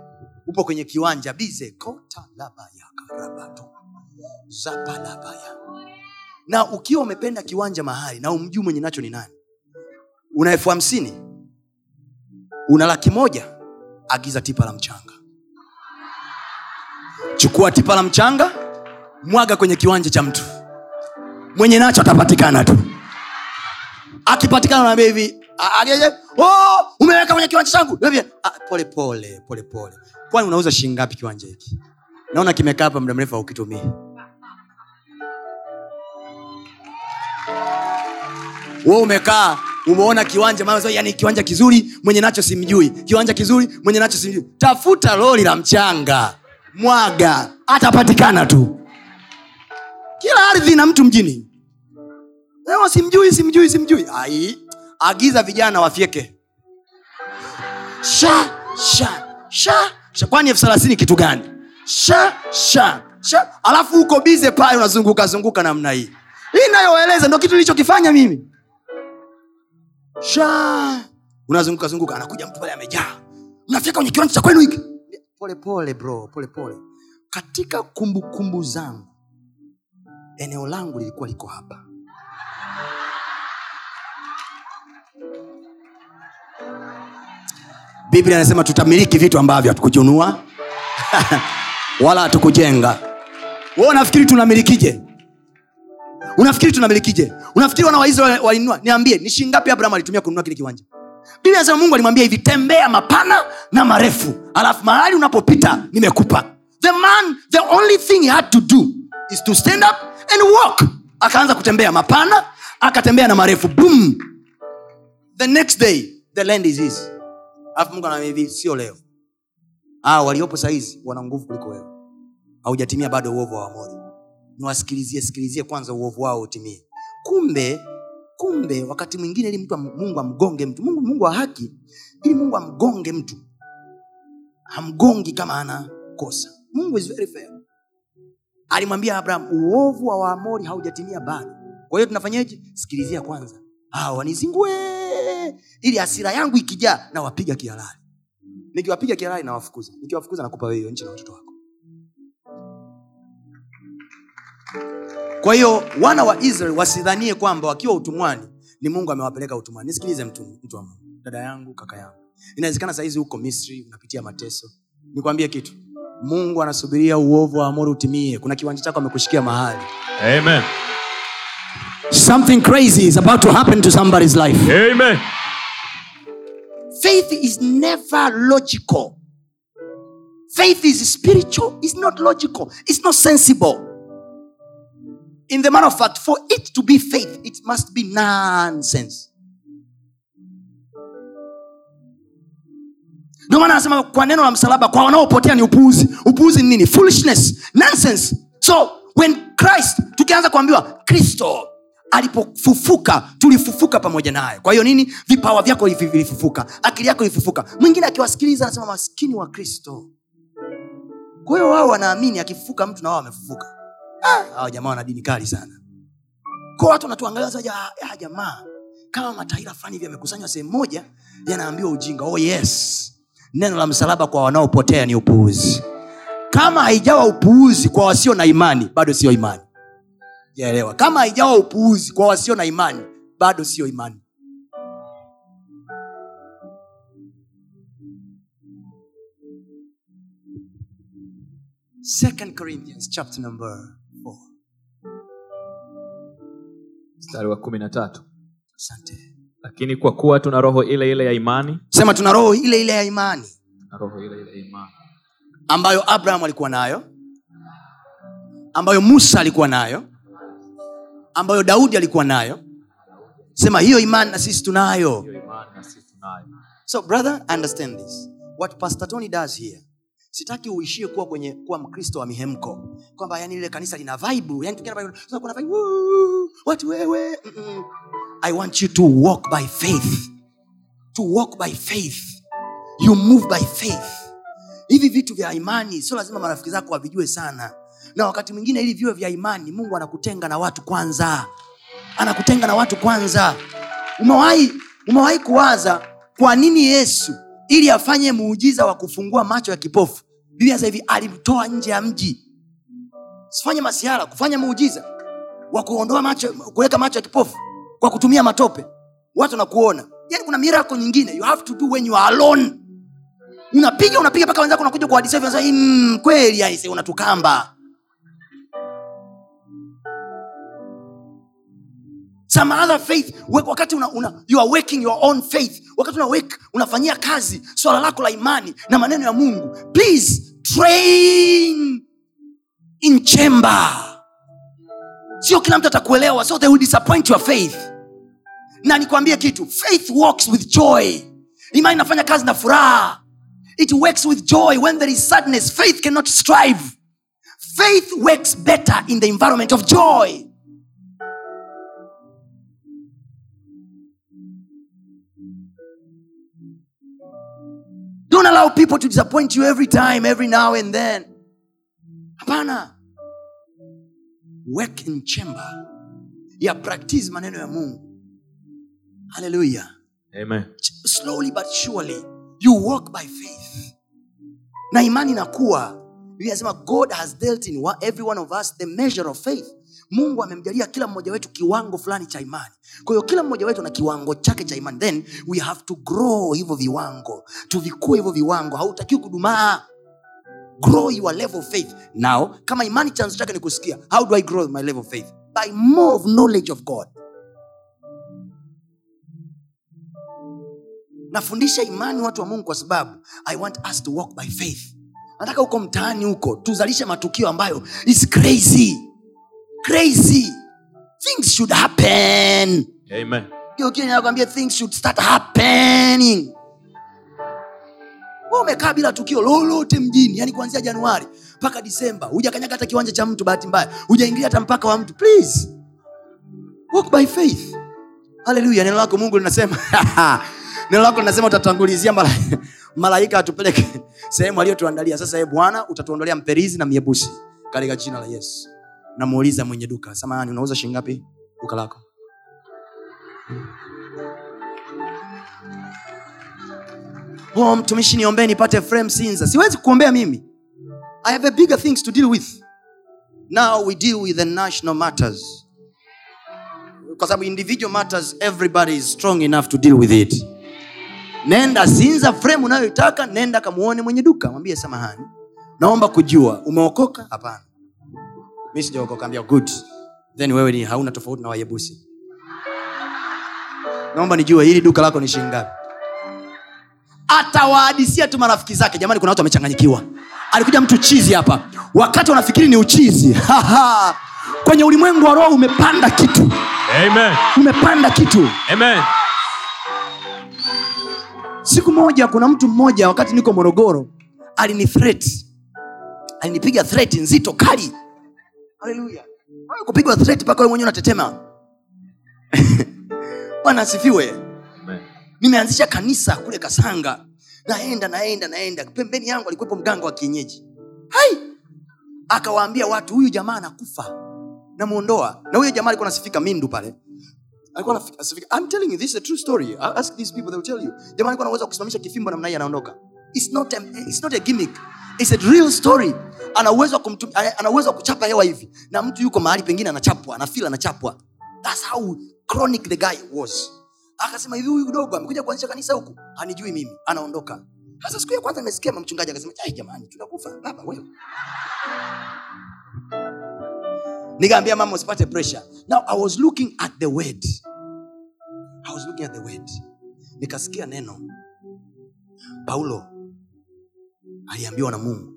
upo kwenye kiwanja bize kota labaya karabato zapalabaya na ukiwa umependa kiwanja mahali na umjuu mwenye nacho ni nani una elfu hamsini una laki moja agiza tipa la mchanga chukua tipa la mchanga mwaga kwenye kiwanja cha mtu. Mwenye nacho atapatikana tu. Akipatikana naambia hivi oh, umeweka kwenye kiwanja changu. "Ah, pole pole kwani unauza shingapi kiwanja hiki? Naona kimekaa hapa muda mrefu aukitumii we umekaa umeona kiwanja yani kiwanja kizuri mwenye nacho simjui. Kiwanja kizuri mwenye nacho simjui. Tafuta loli la mchanga mwaga atapatikana tu. Kila ardhi na mtu mjini. Ewa, simjui simjui simjui. Ai agiza vijana wafyeke sha kwani elfu thelathini kitu gani? Sha sha sha. Alafu uko bize pale unazunguka zunguka namna hii. Hii nayoeleza ndo kitu nilichokifanya mimi. Sha. Unazunguka zunguka anakuja mtu pale amejaa. Unafika kwenye kiwanja cha kwenu hiki pole pole bro pole pole. Katika kumbukumbu kumbu zangu eneo langu lilikuwa liko hapa. Biblia anasema tutamiliki vitu ambavyo hatukujunua wala hatukujenga. We unafikiri tunamilikije? Unafikiri tunamilikije? Unafikiri wana waisraeli walinunua? Niambie ni shingapi ngapi abraham alitumia kununua kile kiwanja biblia sema mungu alimwambia hivi tembea mapana na marefu alafu mahali unapopita nimekupa. The man the only thing he had to do is to stand up and walk. Akaanza kutembea mapana akatembea na marefu. Boom! The next day the land is his. Alafu mungu anaambia hivi sio leo. Ah, waliopo sahizi wana nguvu kuliko wewe. Haujatimia bado uovu wa wamori niwasikilizie sikilizie kwanza uovu wao utimie. Kumbe kumbe wakati mwingine ili mtu mungu amgonge mtu mungu mungu wa haki ili mungu amgonge mtu hamgongi kama ana kosa. Mungu is very fair. Alimwambia abraham uovu wa waamori haujatimia bado. Kwa hiyo tunafanyaje? Sikilizia kwanza. Ah, wanizingue ili hasira yangu ikijaa nawapiga kihalali. Nikiwapiga kihalali nawafukuza. Nikiwafukuza nakupa wewe nchi na watoto wako kwa hiyo wana wa israel wasidhanie kwamba wakiwa utumwani ni mungu amewapeleka utumwani. Nisikilize mtu, mtu wa mungu. Dada yangu kaka yangu. Inawezekana sahizi huko misri unapitia mateso. Nikwambie kitu. Mungu anasubiria uovu wa amori utimie. Kuna kiwanja chako amekushikia mahali. Amen. something crazy is about to happen to somebody's life. Amen. faith is never logical. Faith is spiritual it's not logical it's not sensible in the matter of fact for it to be faith it must be nonsense. Ndio maana anasema kwa neno la msalaba kwa wanaopotea ni upuuzi. Upuuzi ni nini? Foolishness. Nonsense. So when christ tukianza kuambiwa kristo alipofufuka tulifufuka pamoja naye kwa hiyo nini? Vipawa vyako vilifufuka. Akili yako ilifufuka. Mwingine akiwasikiliza anasema maskini wa kristo. Kwa hiyo wao wanaamini akifufuka mtu na wao wamefufuka hawa jamaa wana dini kali sana. Kwa watu wanatuangalia ya, ya jamaa kama mataira fulani hivi yamekusanywa sehemu moja yanaambiwa ujinga. Oh yes. Neno la msalaba kwa wanaopotea ni upuuzi. Kama haijawa upuuzi kwa wasio na imani bado sio imani. Jaelewa? Kama haijawa upuuzi kwa wasio na imani bado sio imani. Second corinthians chapter number mstari wa kumi na tatu. Asante. Lakini kwa kuwa tuna roho ile ile ya imani sema tuna roho ile ile ya imani. na roho ile ile ya imani. Ambayo abraham alikuwa nayo. Ambayo musa alikuwa nayo. Ambayo daudi alikuwa nayo. Sema hiyo imani na sisi tunayo. Hiyo imani na sisi tunayo. So brother understand this. What pastor tony does here sitaki uishie kuwa kwenye kuwa mkristo wa mihemko. Kwamba yani ile kanisa lina vibe yani kuna woo, watu wewe? I want you to walk by faith. To walk by faith. You move by faith. Hivi vitu vya imani sio lazima marafiki zako wavijue sana. Na wakati mwingine ili viwe vya imani mungu anakutenga na watu kwanza. Anakutenga na watu kwanza. Umewahi umewahi kuwaza kwa nini yesu ili afanye muujiza wa kufungua macho ya kipofu biblia hivi alimtoa nje ya mji. Sifanye masiara kufanya muujiza wa kuondoa macho kuweka macho ya kipofu kwa kutumia matope. Watu wanakuona. Yani kuna mirako nyingine. You have to do when you are alone. Unapiga unapiga mpaka wenzako unakuja kuhadisia hivi, wanasema, "Mm, kweli aise unatukamba some other faith. Wakati una, una, you are working your own faith. Wakati una work, unafanyia kazi swala lako la imani na maneno ya mungu. Please train in chamber. Sio kila mtu atakuelewa so they will disappoint your faith. Na nikwambie kitu faith walks with joy. Imani inafanya kazi na furaha. It works with joy when there is sadness. Faith cannot strive. Faith works better in the environment of joy don't allow people to disappoint you every time every now and then. Hapana. Work in chamber. Ya practice maneno ya mungu. Haleluya Amen. slowly but surely you walk by faith. Na imani inakuwa. Kuwa inasema god has dealt in every one of us the measure of faith mungu amemjalia kila mmoja wetu kiwango fulani cha imani. Kwa hiyo kila mmoja wetu ana kiwango chake cha imani. Then we have to grow hivyo viwango. Tuvikue hivyo viwango. Hautakiwi kudumaa. Grow your level of faith. Now kama imani chanzo chake ni kusikia how do i grow my level of faith? By more of knowledge of god. Nafundisha imani watu wa mungu kwa sababu i want us to walk by faith. Nataka huko mtaani huko tuzalishe matukio ambayo is crazy crazy. Things should happen. Amen. nakwambia things should start happening. Umekaa bila tukio lolote mjini yani kuanzia januari mpaka disemba hujakanyaga hata kiwanja cha mtu bahati mbaya hujaingilia hata mpaka wa mtu. Please walk by faith. Haleluya neno lako mungu linasema neno lako linasema utatangulizia malaika atupeleke sehemu aliyotuandalia. Sasa e bwana utatuondolea mperizi na miebusi katika jina la yesu namuuliza mwenye duka samani unauza shingapi duka lako. Oh, mtumishi niombee nipate frame sinza. Siwezi kuombea mimi. I have a bigger things to deal with. Now we deal with the national matters. Kwa sababu individual matters everybody is strong enough to deal with it. Nenda sinza frame unayoitaka nenda kamuone mwenye duka. Mwambie samahani. Naomba kujua umeokoka? Hapana mi sijaokoka ambia good. Then wewe ni hauna tofauti na wayebusi. Naomba nijue hili duka lako ni shingapi ngapi? Atawahadisia tu marafiki zake. Jamani kuna watu wamechanganyikiwa. Alikuja mtu chizi hapa. Wakati wanafikiri ni uchizi. Kwenye ulimwengu wa roho umepanda kitu. Amen. umepanda kitu. Amen. siku moja kuna mtu mmoja wakati niko morogoro alini alinipiga threat nzito kali haleluya. Kupigwa threat mpaka wewe mwenyewe unatetema. Bwana asifiwe. Nimeanzisha kanisa kule kasanga. Naenda naenda naenda. Pembeni yangu alikuwepo mganga wa kienyeji. Hai! Akawaambia watu huyu jamaa anakufa. Namuondoa. Na huyo jamaa alikuwa anasifika mindu pale. Alikuwa anasifika I'm telling you this is a true story. I ask these people they will tell you. Jamaa alikuwa anaweza kusimamisha kifimbo namna hii anaondoka. It's not a, it's not a gimmick it's a real story. Ana wa kumtum- ana- ana kuchapa hewa hivi. Na mtu yuko mahali pengine anachapwa anafil anachapwa. That's how chronic the guy was. Akasema hivi huyu dogo amekuja kuanzisha kanisa huku hanijui mimi anaondoka. Sasa siku ya kwanza nimesikia mchungaji akasema "Ai, jamani tunakufa baba wewe. Nikaambia mama usipate pressure. Now i was looking at the word. I was looking at the word. Nikasikia neno paulo aliambiwa na mungu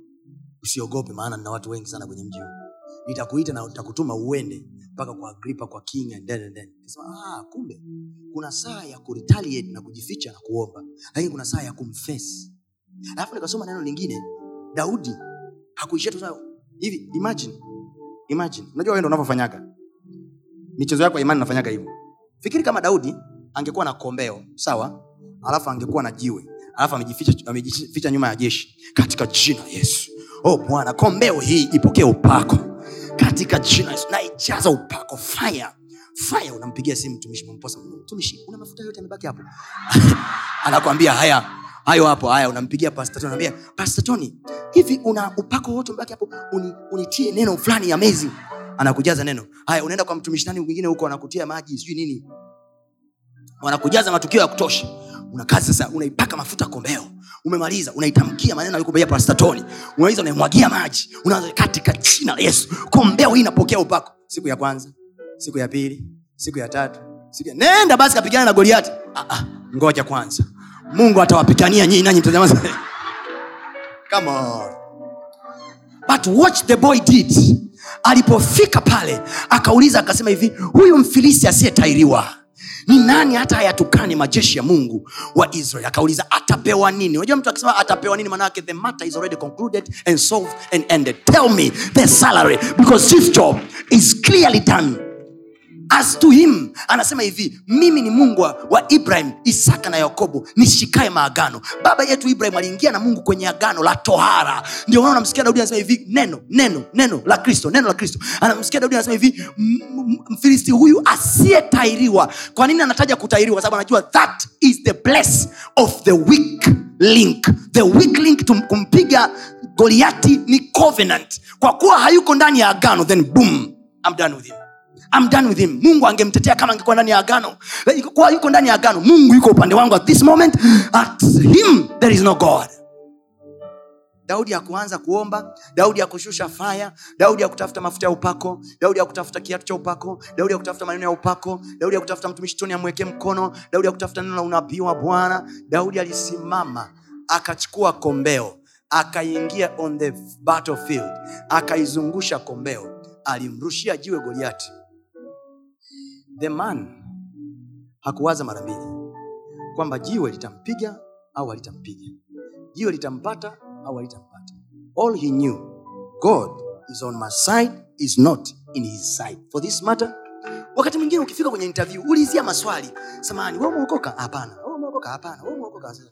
usiogope maana nina watu wengi sana kwenye mji huu. Nitakuita na nitakutuma uende mpaka kwa agripa kwa king ah, kumbe kuna saa ya kuretaliate na kujificha na kuomba lakini kuna saa ya kumfes alafu nikasoma neno lingine daudi hakuishia tu hivi imagine imagine. Unajua wewe unavyofanyaga. Michezo yako ya imani nafanyaga hivyo. Fikiri kama daudi angekuwa na kombeo sawa alafu angekuwa na jiwe alafu amejificha nyuma ya jeshi. Katika jina yesu. Oh bwana kombeo hii ipokee upako. Katika jina yesu. Naijaza upako. Fire. Fire unampigia simu mtumishi mtumishi una mafuta yote amebaki hapo? Anakwambia haya hayo hapo haya. Unampigia pastor Tony hivi una upako wote mbaki hapo? Uni, neno fulani amazing anakujaza neno. Haya unaenda kwa mtumishi nani mwingine huko? Anakutia maji sijui nini. Wanakujaza matukio ya kutosha unakaa sasa unaipaka mafuta kombeo umemaliza unaitamkia maneno alikuambia prastatoni unaweza unaimwagia maji. Unaanza katika china la Yesu. Kombeo hii inapokea upako. Siku ya kwanza siku ya pili siku ya tatu siku ya... nenda basi kapigana na Goliati. Ah, ah, ngoja kwanza. Mungu atawapigania nyinyi nanyi mtazamaji. Come on. But watch the boy did. Alipofika pale akauliza akasema hivi huyu mfilisi asiyetairiwa ni nani hata hayatukane majeshi ya mungu wa israel? Akauliza atapewa nini? Unajua mtu akisema atapewa nini manake the matter is already concluded and solved and ended. Tell me the salary because this job is clearly done as to him anasema hivi mimi ni mungu wa, ibrahim isaka na yakobo nishikae maagano. Baba yetu ibrahim aliingia na mungu kwenye agano la tohara. Ndio maana unamsikia daudi anasema hivi neno neno neno la kristo neno la kristo. Anamsikia daudi anasema hivi "M- m- mfilisti huyu asiyetairiwa kwa nini anataja kutairiwa kwa sababu anajua that is the place of the weak link. The weak link kumpiga goliati ni covenant. Kwa kuwa hayuko ndani ya agano then boom I'm done with him I'm done with him. Mungu angemtetea kama angekuwa ndani ya agano. Kwa yuko ndani ya agano mungu yuko upande wangu at this moment. At him there is no god. Daudi hakuanza kuomba daudi hakushusha faya daudi hakutafuta mafuta ya upako daudi hakutafuta kiatu cha upako daudi hakutafuta maneno ya upako daudi hakutafuta mtumishi toni amwekee mkono daudi hakutafuta neno la unabii wa bwana. Daudi alisimama akachukua kombeo akaingia on the battlefield akaizungusha kombeo alimrushia jiwe goliati the man hakuwaza mara mbili kwamba jiwe litampiga au alitampiga, jiwe litampata au alitampata. all he knew god is on my side is not in his side. For this matter wakati mwingine ukifika kwenye interview ulizia maswali. Samani we umeokoka? Hapana. We umeokoka? Hapana. We umeokoka? Sasa,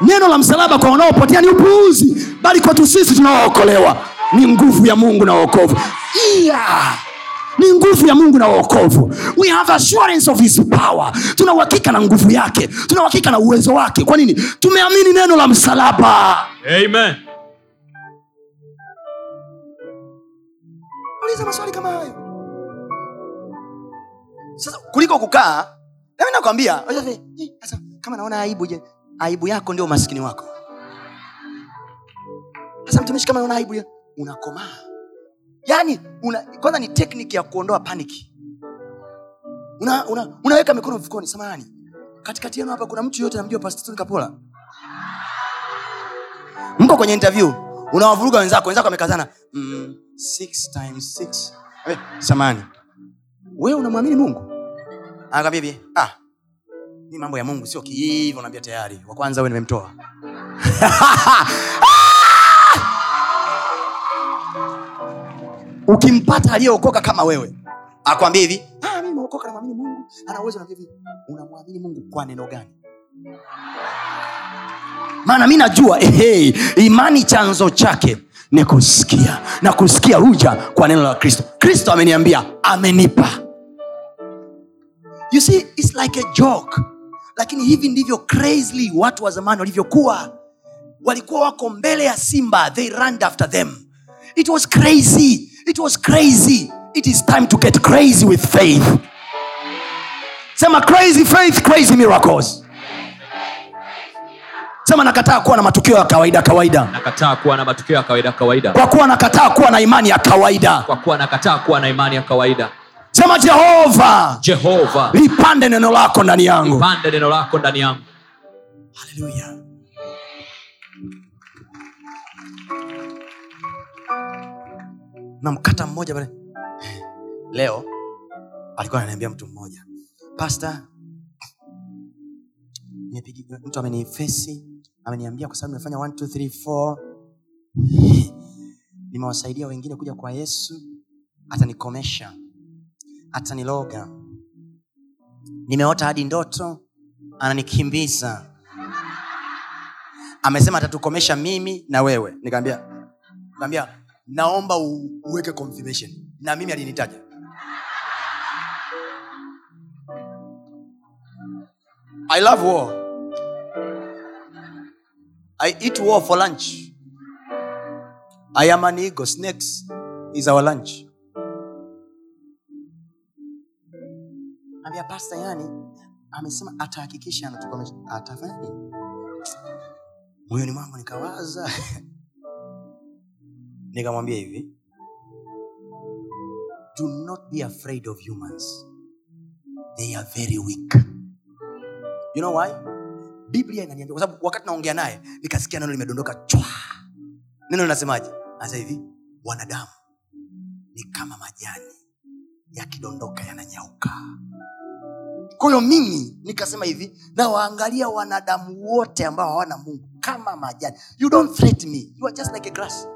neno la msalaba kwa wanaopotea ni upuuzi bali kwetu sisi tunaookolewa. Ni nguvu ya mungu na uokovu yeah. ni nguvu ya mungu na uokovu we have assurance of his power. Tuna uhakika na nguvu yake. Tuna uhakika na uwezo wake. Kwa nini? Tumeamini neno la msalaba. Amen. uliza maswali kama hayo. Sasa kuliko kukaa nami nakwambia "Eh, kama naona aibu je aibu yako ndio umaskini wako. Sasa mtumishi kama naona aibu unakomaa. Yaani una, kwanza ni tekniki ya kuondoa paniki. Una, una, unaweka mikono mfukoni samani katikati yenu hapa kuna mtu yoyote namjua pastoni kapola? Mko kwenye interview unawavuruga wenzako wenzako wamekazana. Mm, eh, samani wewe unamwamini mungu? Anakwambia ah ni mambo ya mungu sio kihivo naambia tayari. Wa kwanza we nimemtoa. Ukimpata aliyeokoka kama wewe akwambia hivi ah, nimeokoka namwamini mungu. Ana uwezo na hivi unamwamini mungu kwa neno gani? Maana mi najua hey, imani chanzo chake ni kusikia na kusikia huja kwa neno la kristo. Kristo ameniambia amenipa. You see it's like a joke lakini hivi ndivyo crazily watu wa zamani walivyokuwa. Walikuwa wako mbele ya simba they ran after them. It was crazy. It was crazy. It is time to get crazy with faith. Sema crazy faith crazy miracles. Sema nakataa kuwa na matukio ya kawaida kawaida. Nakataa kuwa na matukio ya kawaida kawaida. Kwa kuwa nakataa kuwa na imani ya kawaida. Kwa kuwa nakataa kuwa na imani ya kawaida sema jehova jehova lipande neno lako ndani yangu. lipande neno lako ndani yangu. Haleluya. na mkata mmoja pale. Leo alikuwa ananiambia mtu mmoja pasta mtu amenifesi ameniambia kwa sababu nimefanya 1, 2, 3, 4 nimewasaidia wengine kuja kwa yesu atanikomesha ataniloga. Nimeota hadi ndoto ananikimbiza. Amesema atatukomesha mimi na wewe. Nikaambia nikaambia naomba uweke confirmation. Na mimi alinitaja. I love war. I eat war for lunch. I am an ego snakes is our lunch ambia pasta yani amesema atahakikisha nini? Moyoni mwangu nikawaza. Nikamwambia hivi do not be afraid of humans. They are very weak. You know why? Biblia inaniambia kwa sababu wakati naongea naye nikasikia neno limedondoka chwa. Neno linasemaje? Anasema hivi wanadamu ni kama majani yakidondoka yananyauka. Kwa mimi nikasema hivi nawaangalia wanadamu wote ambao hawana mungu kama majani. You don't threat me. You are just like a grass.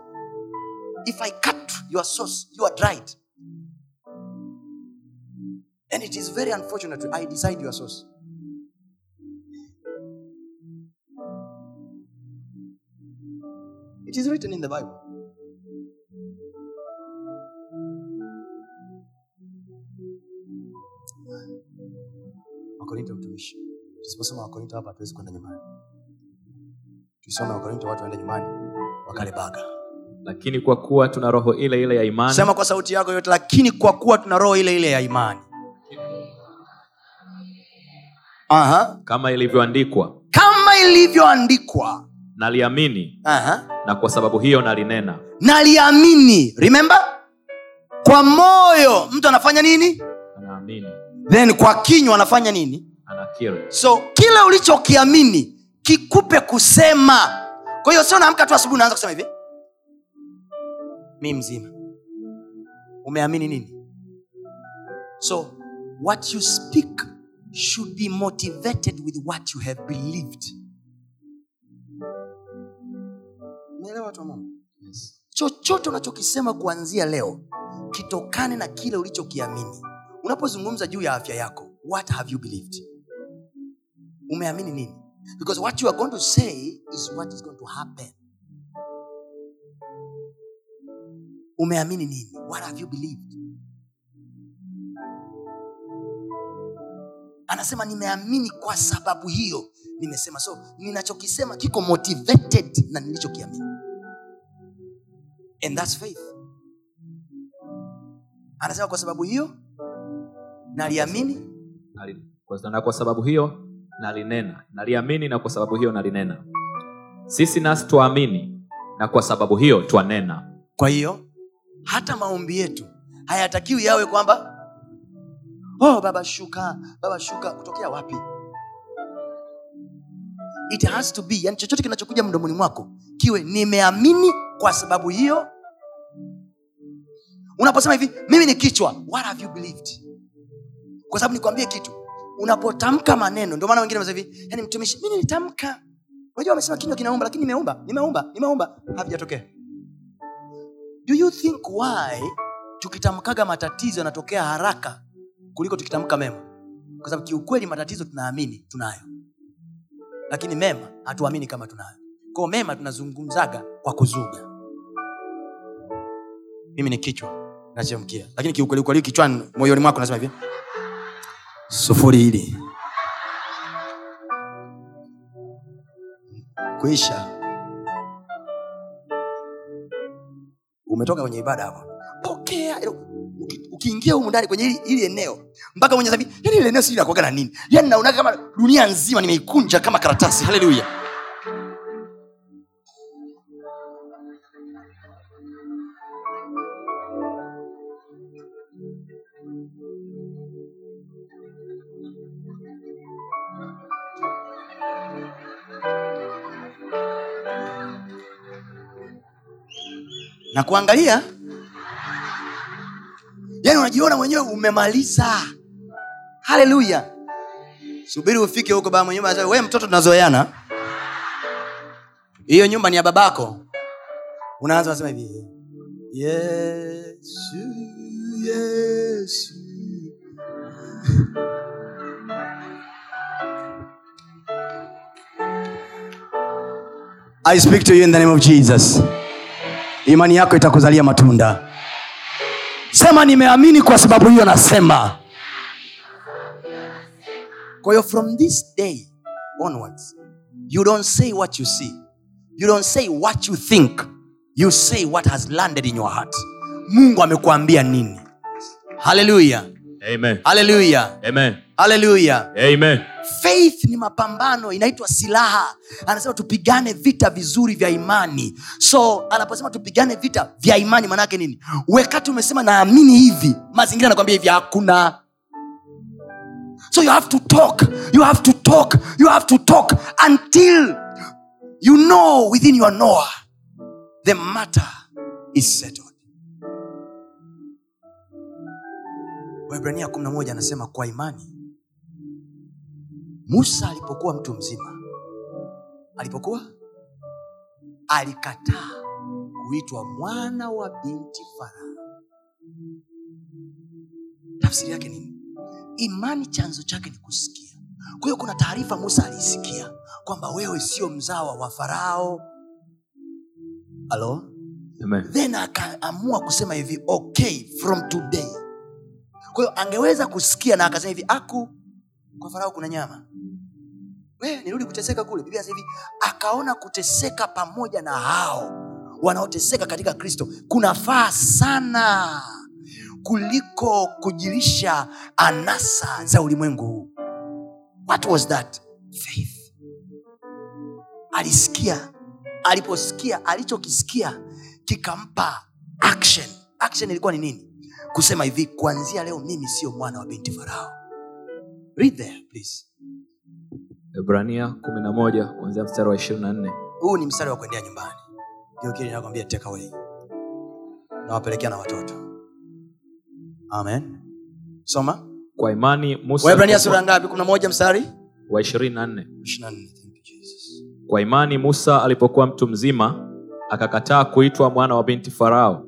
If i cut your source you are dried. And it is very unfortunate i decide your source. It is written in the bible wakorinto utumishi tusiposoma wakorinto hapa hatuwezi kwenda nyumbani. Tusome wakorinto watu waende nyumbani wakale baga. Lakini kwa kuwa tuna roho ile ile ya imani sema kwa sauti yako yote lakini kwa kuwa tuna roho ile ile ya imani. Aha. kama ilivyoandikwa. Kama ilivyoandikwa. Naliamini. Aha. na kwa sababu hiyo nalinena. Naliamini. Remember? Kwa moyo. Mtu anafanya nini? Anaamini then kwa kinywa anafanya nini? Anakiri so kile ulichokiamini kikupe kusema. Kwa hiyo sio naamka tu asubuhi unaanza kusema hivi. Mi mzima. Umeamini nini? So what you speak should be motivated with what you have believed. Watu wa chochote unachokisema kuanzia leo kitokane na kile ulichokiamini unapozungumza juu ya afya yako what have you believed? Umeamini nini? Because what you are going to say is what is going to happen. Umeamini nini? What have you believed? Anasema nimeamini kwa sababu hiyo. Nimesema so ninachokisema kiko motivated na nilichokiamini. And thats faith. Anasema kwa sababu hiyo naliamini. Na kwa sababu hiyo nalinena. Naliamini na kwa sababu hiyo nalinena. Sisi nasi twaamini na kwa sababu hiyo twanena. Kwa hiyo hata maombi yetu hayatakiwi yawe kwamba oh baba shuka baba shuka. Kutokea wapi? It has to be yani chochote kinachokuja mdomoni mwako kiwe nimeamini kwa sababu hiyo. Unaposema hivi mimi ni kichwa what have you believed kwa sababu nikwambie kitu unapotamka maneno ndio maana wengine hivi yani mtumishi mi nilitamka. Unajua wamesema kinywa kinaumba lakini nimeumba nimeumba nimeumba havijatokea. Do you think why tukitamkaga matatizo yanatokea haraka kuliko tukitamka mema? Kwa sababu kiukweli matatizo tunaamini tunayo. Lakini mema hatuamini kama tunayo. Kwao mema tunazungumzaga kwa kuzuga. Mimi ni kichwa nachemkia. Lakini kiukweli ukweli kichwani moyoni mwako nasema hivi sufuri hili. Kuisha. Umetoka kwenye ibada hapo pokea. Ukiingia humu ndani kwenye hili eneo mpaka mwenye sabi yani ile eneo sijui na nini. Yani naonaga kama dunia nzima nimeikunja kama karatasi. Haleluya na kuangalia yani unajiona mwenyewe umemaliza. Haleluya. Subiri ufike huko baba mwenyewe we mtoto tunazoeana. Hiyo nyumba ni ya babako. Unaanza unasema hivi yesu yesu. I speak to you in the name of jesus imani yako itakuzalia matunda. Sema nimeamini kwa sababu hiyo nasema. Kwa hiyo from this day onwards you don't say what you see. You don't say what you think. You say what has landed in your heart. Mungu amekuambia nini? Haleluya Amen. haleluya Amen. haleluya Amen. Faith ni mapambano inaitwa silaha. Anasema tupigane vita vizuri vya imani. So anaposema tupigane vita vya imani maanaake nini? Wakati umesema naamini hivi mazingira anakwambia hivi hakuna. So you have to talk you have to talk you have to talk until you know within your noa the matter is settled. Waibrania 11 anasema kwa imani musa alipokuwa mtu mzima alipokuwa? Alikataa kuitwa mwana wa binti farao. Tafsiri yake nini? Imani chanzo chake ni kusikia. Kwa hiyo kuna taarifa musa aliisikia kwamba wewe sio mzawa wa farao. Halo? Amen. then akaamua kusema hivi okay from today. Kwa hiyo angeweza kusikia na akasema hivi aku kwa farao kuna nyama. We nirudi kuteseka kule. Biblia hivi akaona kuteseka pamoja na hao wanaoteseka katika kristo kunafaa sana kuliko kujilisha anasa za ulimwengu. Huu what was that? Faith. Alisikia. Aliposikia alichokisikia kikampa action. Action ilikuwa ni nini? Kusema hivi kuanzia leo mimi sio mwana wa binti farao read there please. Ibrania kumi na moja kuanzia mstari wa ishirini na nne. Huu ni mstari wa kuendea nyumbani. Ndio kile ninakwambia take away. Nawapelekea na watoto. Amen. Soma. Kwa imani Musa alipokuwa- sura ngapi? kumi na moja mstari? wa ishirini na nne. Ishirini na nne. Thank you, Jesus. kwa imani musa alipokuwa mtu mzima akakataa kuitwa mwana wa binti farao.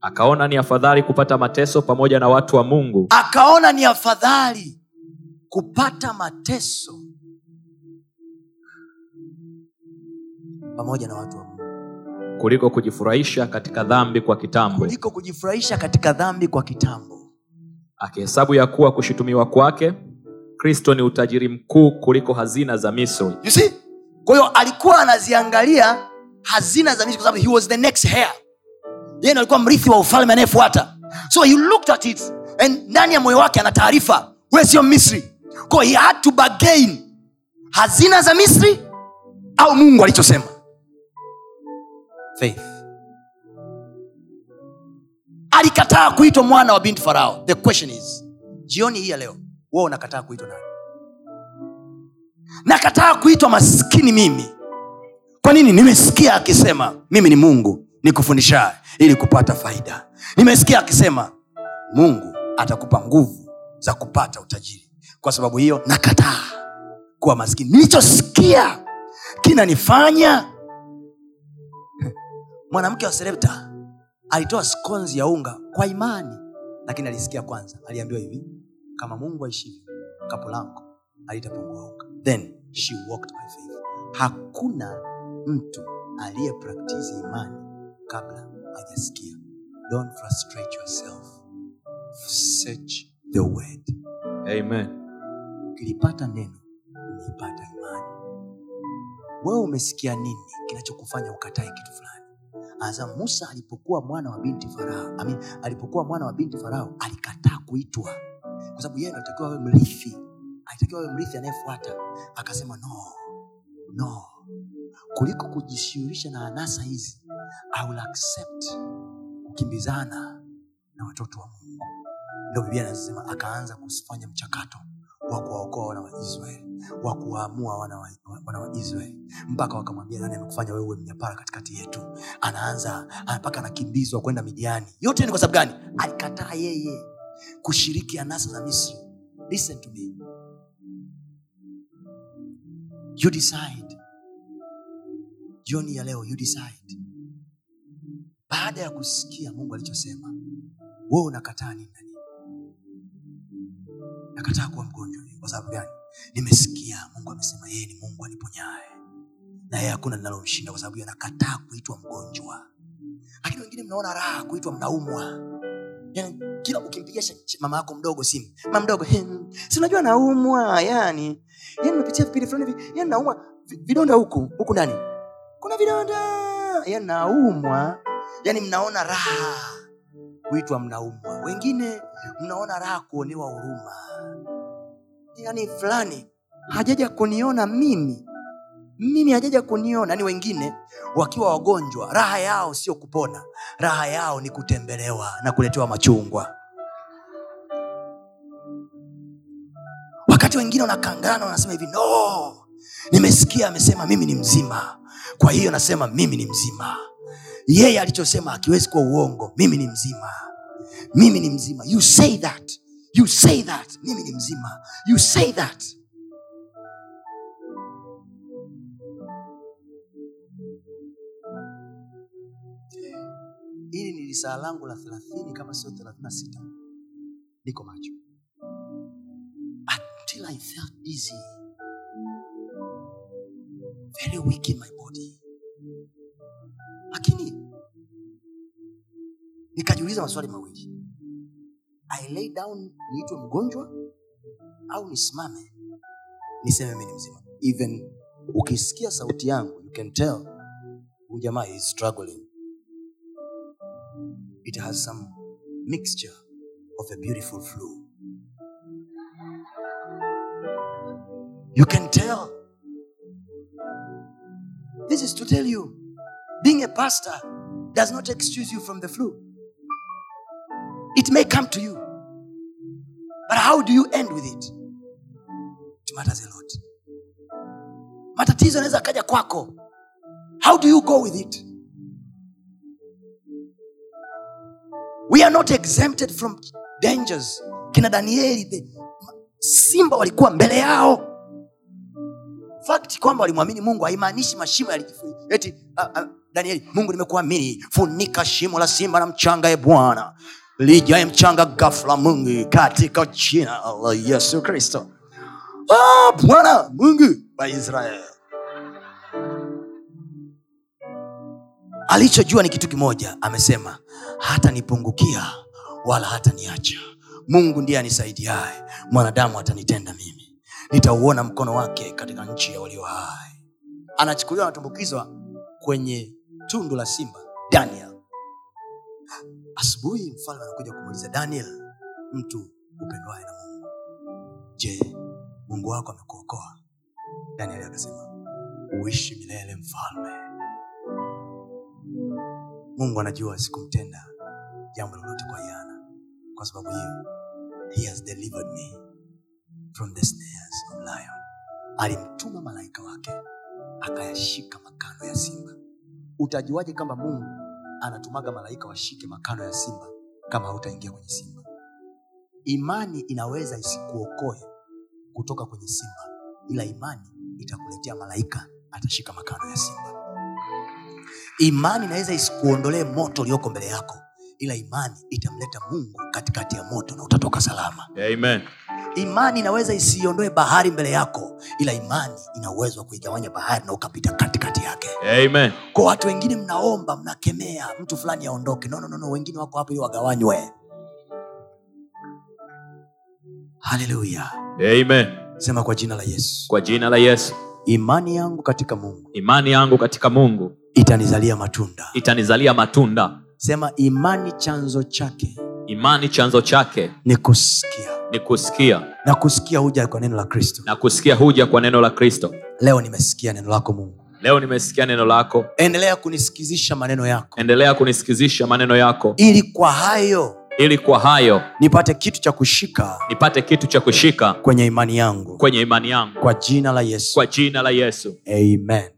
Akaona ni afadhali kupata mateso pamoja na watu wa mungu. Akaona ni afadhali kupata mateso pamoja na watu wa mungu. Kuliko kujifurahisha katika dhambi kwa kitambo, kuliko kujifurahisha katika dhambi kwa kitambo. Akihesabu ya kuwa kushutumiwa kwake kristo ni utajiri mkuu kuliko hazina za misri. You see? Kwa hiyo alikuwa anaziangalia hazina za misri kwa sababu he was the next heir. Yeye ndo alikuwa mrithi wa ufalme anayefuata. So he looked at it and ndani ya moyo wake ana taarifa we sio misri kwa he had to bargain hazina za misri au mungu alichosema. Faith. Alikataa kuitwa mwana wa binti farao. The question is jioni hii ya leo wewe unakataa kuitwa nani? Nakataa kuitwa maskini mimi. Kwa nini? Nimesikia akisema mimi ni mungu nikufundishaye ili kupata faida. Nimesikia akisema mungu atakupa nguvu za kupata utajiri kwa sababu hiyo nakataa kuwa maskini. Nilichosikia kinanifanya mwanamke wa serepta alitoa skonzi ya unga kwa imani lakini alisikia kwanza aliambiwa hivi kama mungu aishivyo kapo langu alitapungua unga. Then she walked by faith. Hakuna mtu aliyepraktizi imani kabla hajasikia. Don't frustrate yourself. Search the word. Amen ukilipata neno umeipata imani. Wewe umesikia nini kinachokufanya ukatae kitu fulani? Anasema musa alipokuwa mwana wa binti farao I alipokuwa mwana wa binti farao alikataa kuitwa. Kwa sababu yeye ndo alitakiwa awe mrithi. Alitakiwa awe mrithi anayefuata. Akasema no no. Kuliko kujishughulisha na anasa hizi I will accept kukimbizana na watoto wa mungu. Ndio biblia anasema akaanza kufanya mchakato wa kuwaokoa wana wa israeli wa kuwaamua wana wa, israeli. Mpaka wakamwambia nani amekufanya wewe mnyapara katikati yetu? Anaanza mpaka anakimbizwa kwenda midiani. Yote ni kwa sababu gani? Alikataa yeye kushiriki anasa za misri. Listen to me. You decide. Jioni ya leo you decide. Baada ya kusikia mungu alichosema wewe unakataa nini nakataa kuwa mgonjwa. Kwa sababu gani? Nimesikia mungu amesema yeye ni mungu aniponyaye na yeye hakuna linalomshinda kwa sababu hiyo nakataa kuitwa mgonjwa. Lakini wengine mnaona raha kuitwa mnaumwa. Yani, kila ukimpigia mama yako mdogo simu mama mdogo "Hem, si naumwa yani yani nimepitia vipindi fulani yani naumwa vidonda huku huku ndani. Kuna vidonda. Yani naumwa. Yani mnaona raha kuitwa mnaumwa. Wengine mnaona raha kuonewa huruma. Yani fulani hajaja kuniona mimi. Mimi hajaja kuniona ni wengine wakiwa wagonjwa. Raha yao sio kupona. Raha yao ni kutembelewa na kuletewa machungwa. Wakati wengine wanakangana wanasema hivi no nimesikia amesema mimi ni mzima. Kwa hiyo nasema mimi ni mzima. Yeye alichosema akiwezi kuwa uongo. Mimi ni mzima mimi ni mzima. You say that. You say that. Mimi ni mzima. You say that. Hili ni lisaa langu la thelathini kama sio thelathini na sita. Niko macho. Until i felt dizzy. Very weak in my body. Lakini nikajiuliza maswali mawili. I lay down niitwe mgonjwa au nisimame niseme mi ni mzima. Even ukisikia sauti yangu you can tell huyu jamaa is struggling. It has some mixture of a beautiful flu. You can tell. This is to tell you being a pastor does not excuse you from the flu it may come to you. But how do you end with it? It matters a lot. Matatizo yanaweza kaja kwako. How do you go with it? We are not exempted from dangers. Kina danieli the simba walikuwa mbele yao. Fakti kwamba walimwamini mungu haimaanishi mashimo yalijifu- eti uh, uh, danieli mungu nimekuamini. Funika shimo la simba na mchanga e bwana lijae mchanga gafla mungu katika jina la yesu kristo. Ah, bwana mungu wa israeli. Alichojua ni kitu kimoja amesema hata nipungukia wala hata niacha mungu ndiye anisaidiaye. Mwanadamu atanitenda mimi. Nitauona mkono wake katika nchi ya walio hai. Anachukuliwa anatumbukizwa kwenye tundu la simba daniel asubuhi mfalme anakuja kumuuliza daniel mtu upendwaye na mungu? Je mungu wako amekuokoa? Daniel akasema uishi milele mfalme. Mungu anajua sikumtenda jambo lolote kwa yana kwa sababu hiyo he has delivered me from the snares of lion. Alimtuma malaika wake akayashika makano ya simba. Utajuaje kwamba mungu anatumaga malaika washike makano ya simba kama hautaingia kwenye simba. Imani inaweza isikuokoe kutoka kwenye simba ila imani itakuletea malaika atashika makano ya simba. Imani inaweza isikuondolee moto ulioko mbele yako ila imani itamleta mungu katikati ya moto na utatoka salama. Amen. Imani inaweza isiondoe bahari mbele yako ila imani ina uwezo wa kuigawanya bahari na ukapita katikati yake. Amen. kwa watu wengine mnaomba mnakemea mtu fulani aondoke. No, no, no, no. wengine wako hapo ili wagawanywe. Haleluya. Sema kwa jina la yesu. Kwa jina la Yesu, imani yangu katika mungu imani yangu katika Mungu itanizalia matunda. itanizalia matunda. sema imani chanzo chake Imani chanzo chake ni kusikia. ni kusikia. Na kusikia huja kwa neno la kristo. Na kusikia huja kwa neno la Kristo. leo nimesikia neno lako mungu. Leo nimesikia neno lako, endelea kunisikizisha maneno yako. Endelea kunisikizisha maneno yako, ili kwa hayo ili kwa hayo nipate kitu cha kushika nipate kitu cha kushika kwenye imani yangu. kwenye imani yangu, kwa jina la yesu. Kwa jina la Yesu. amen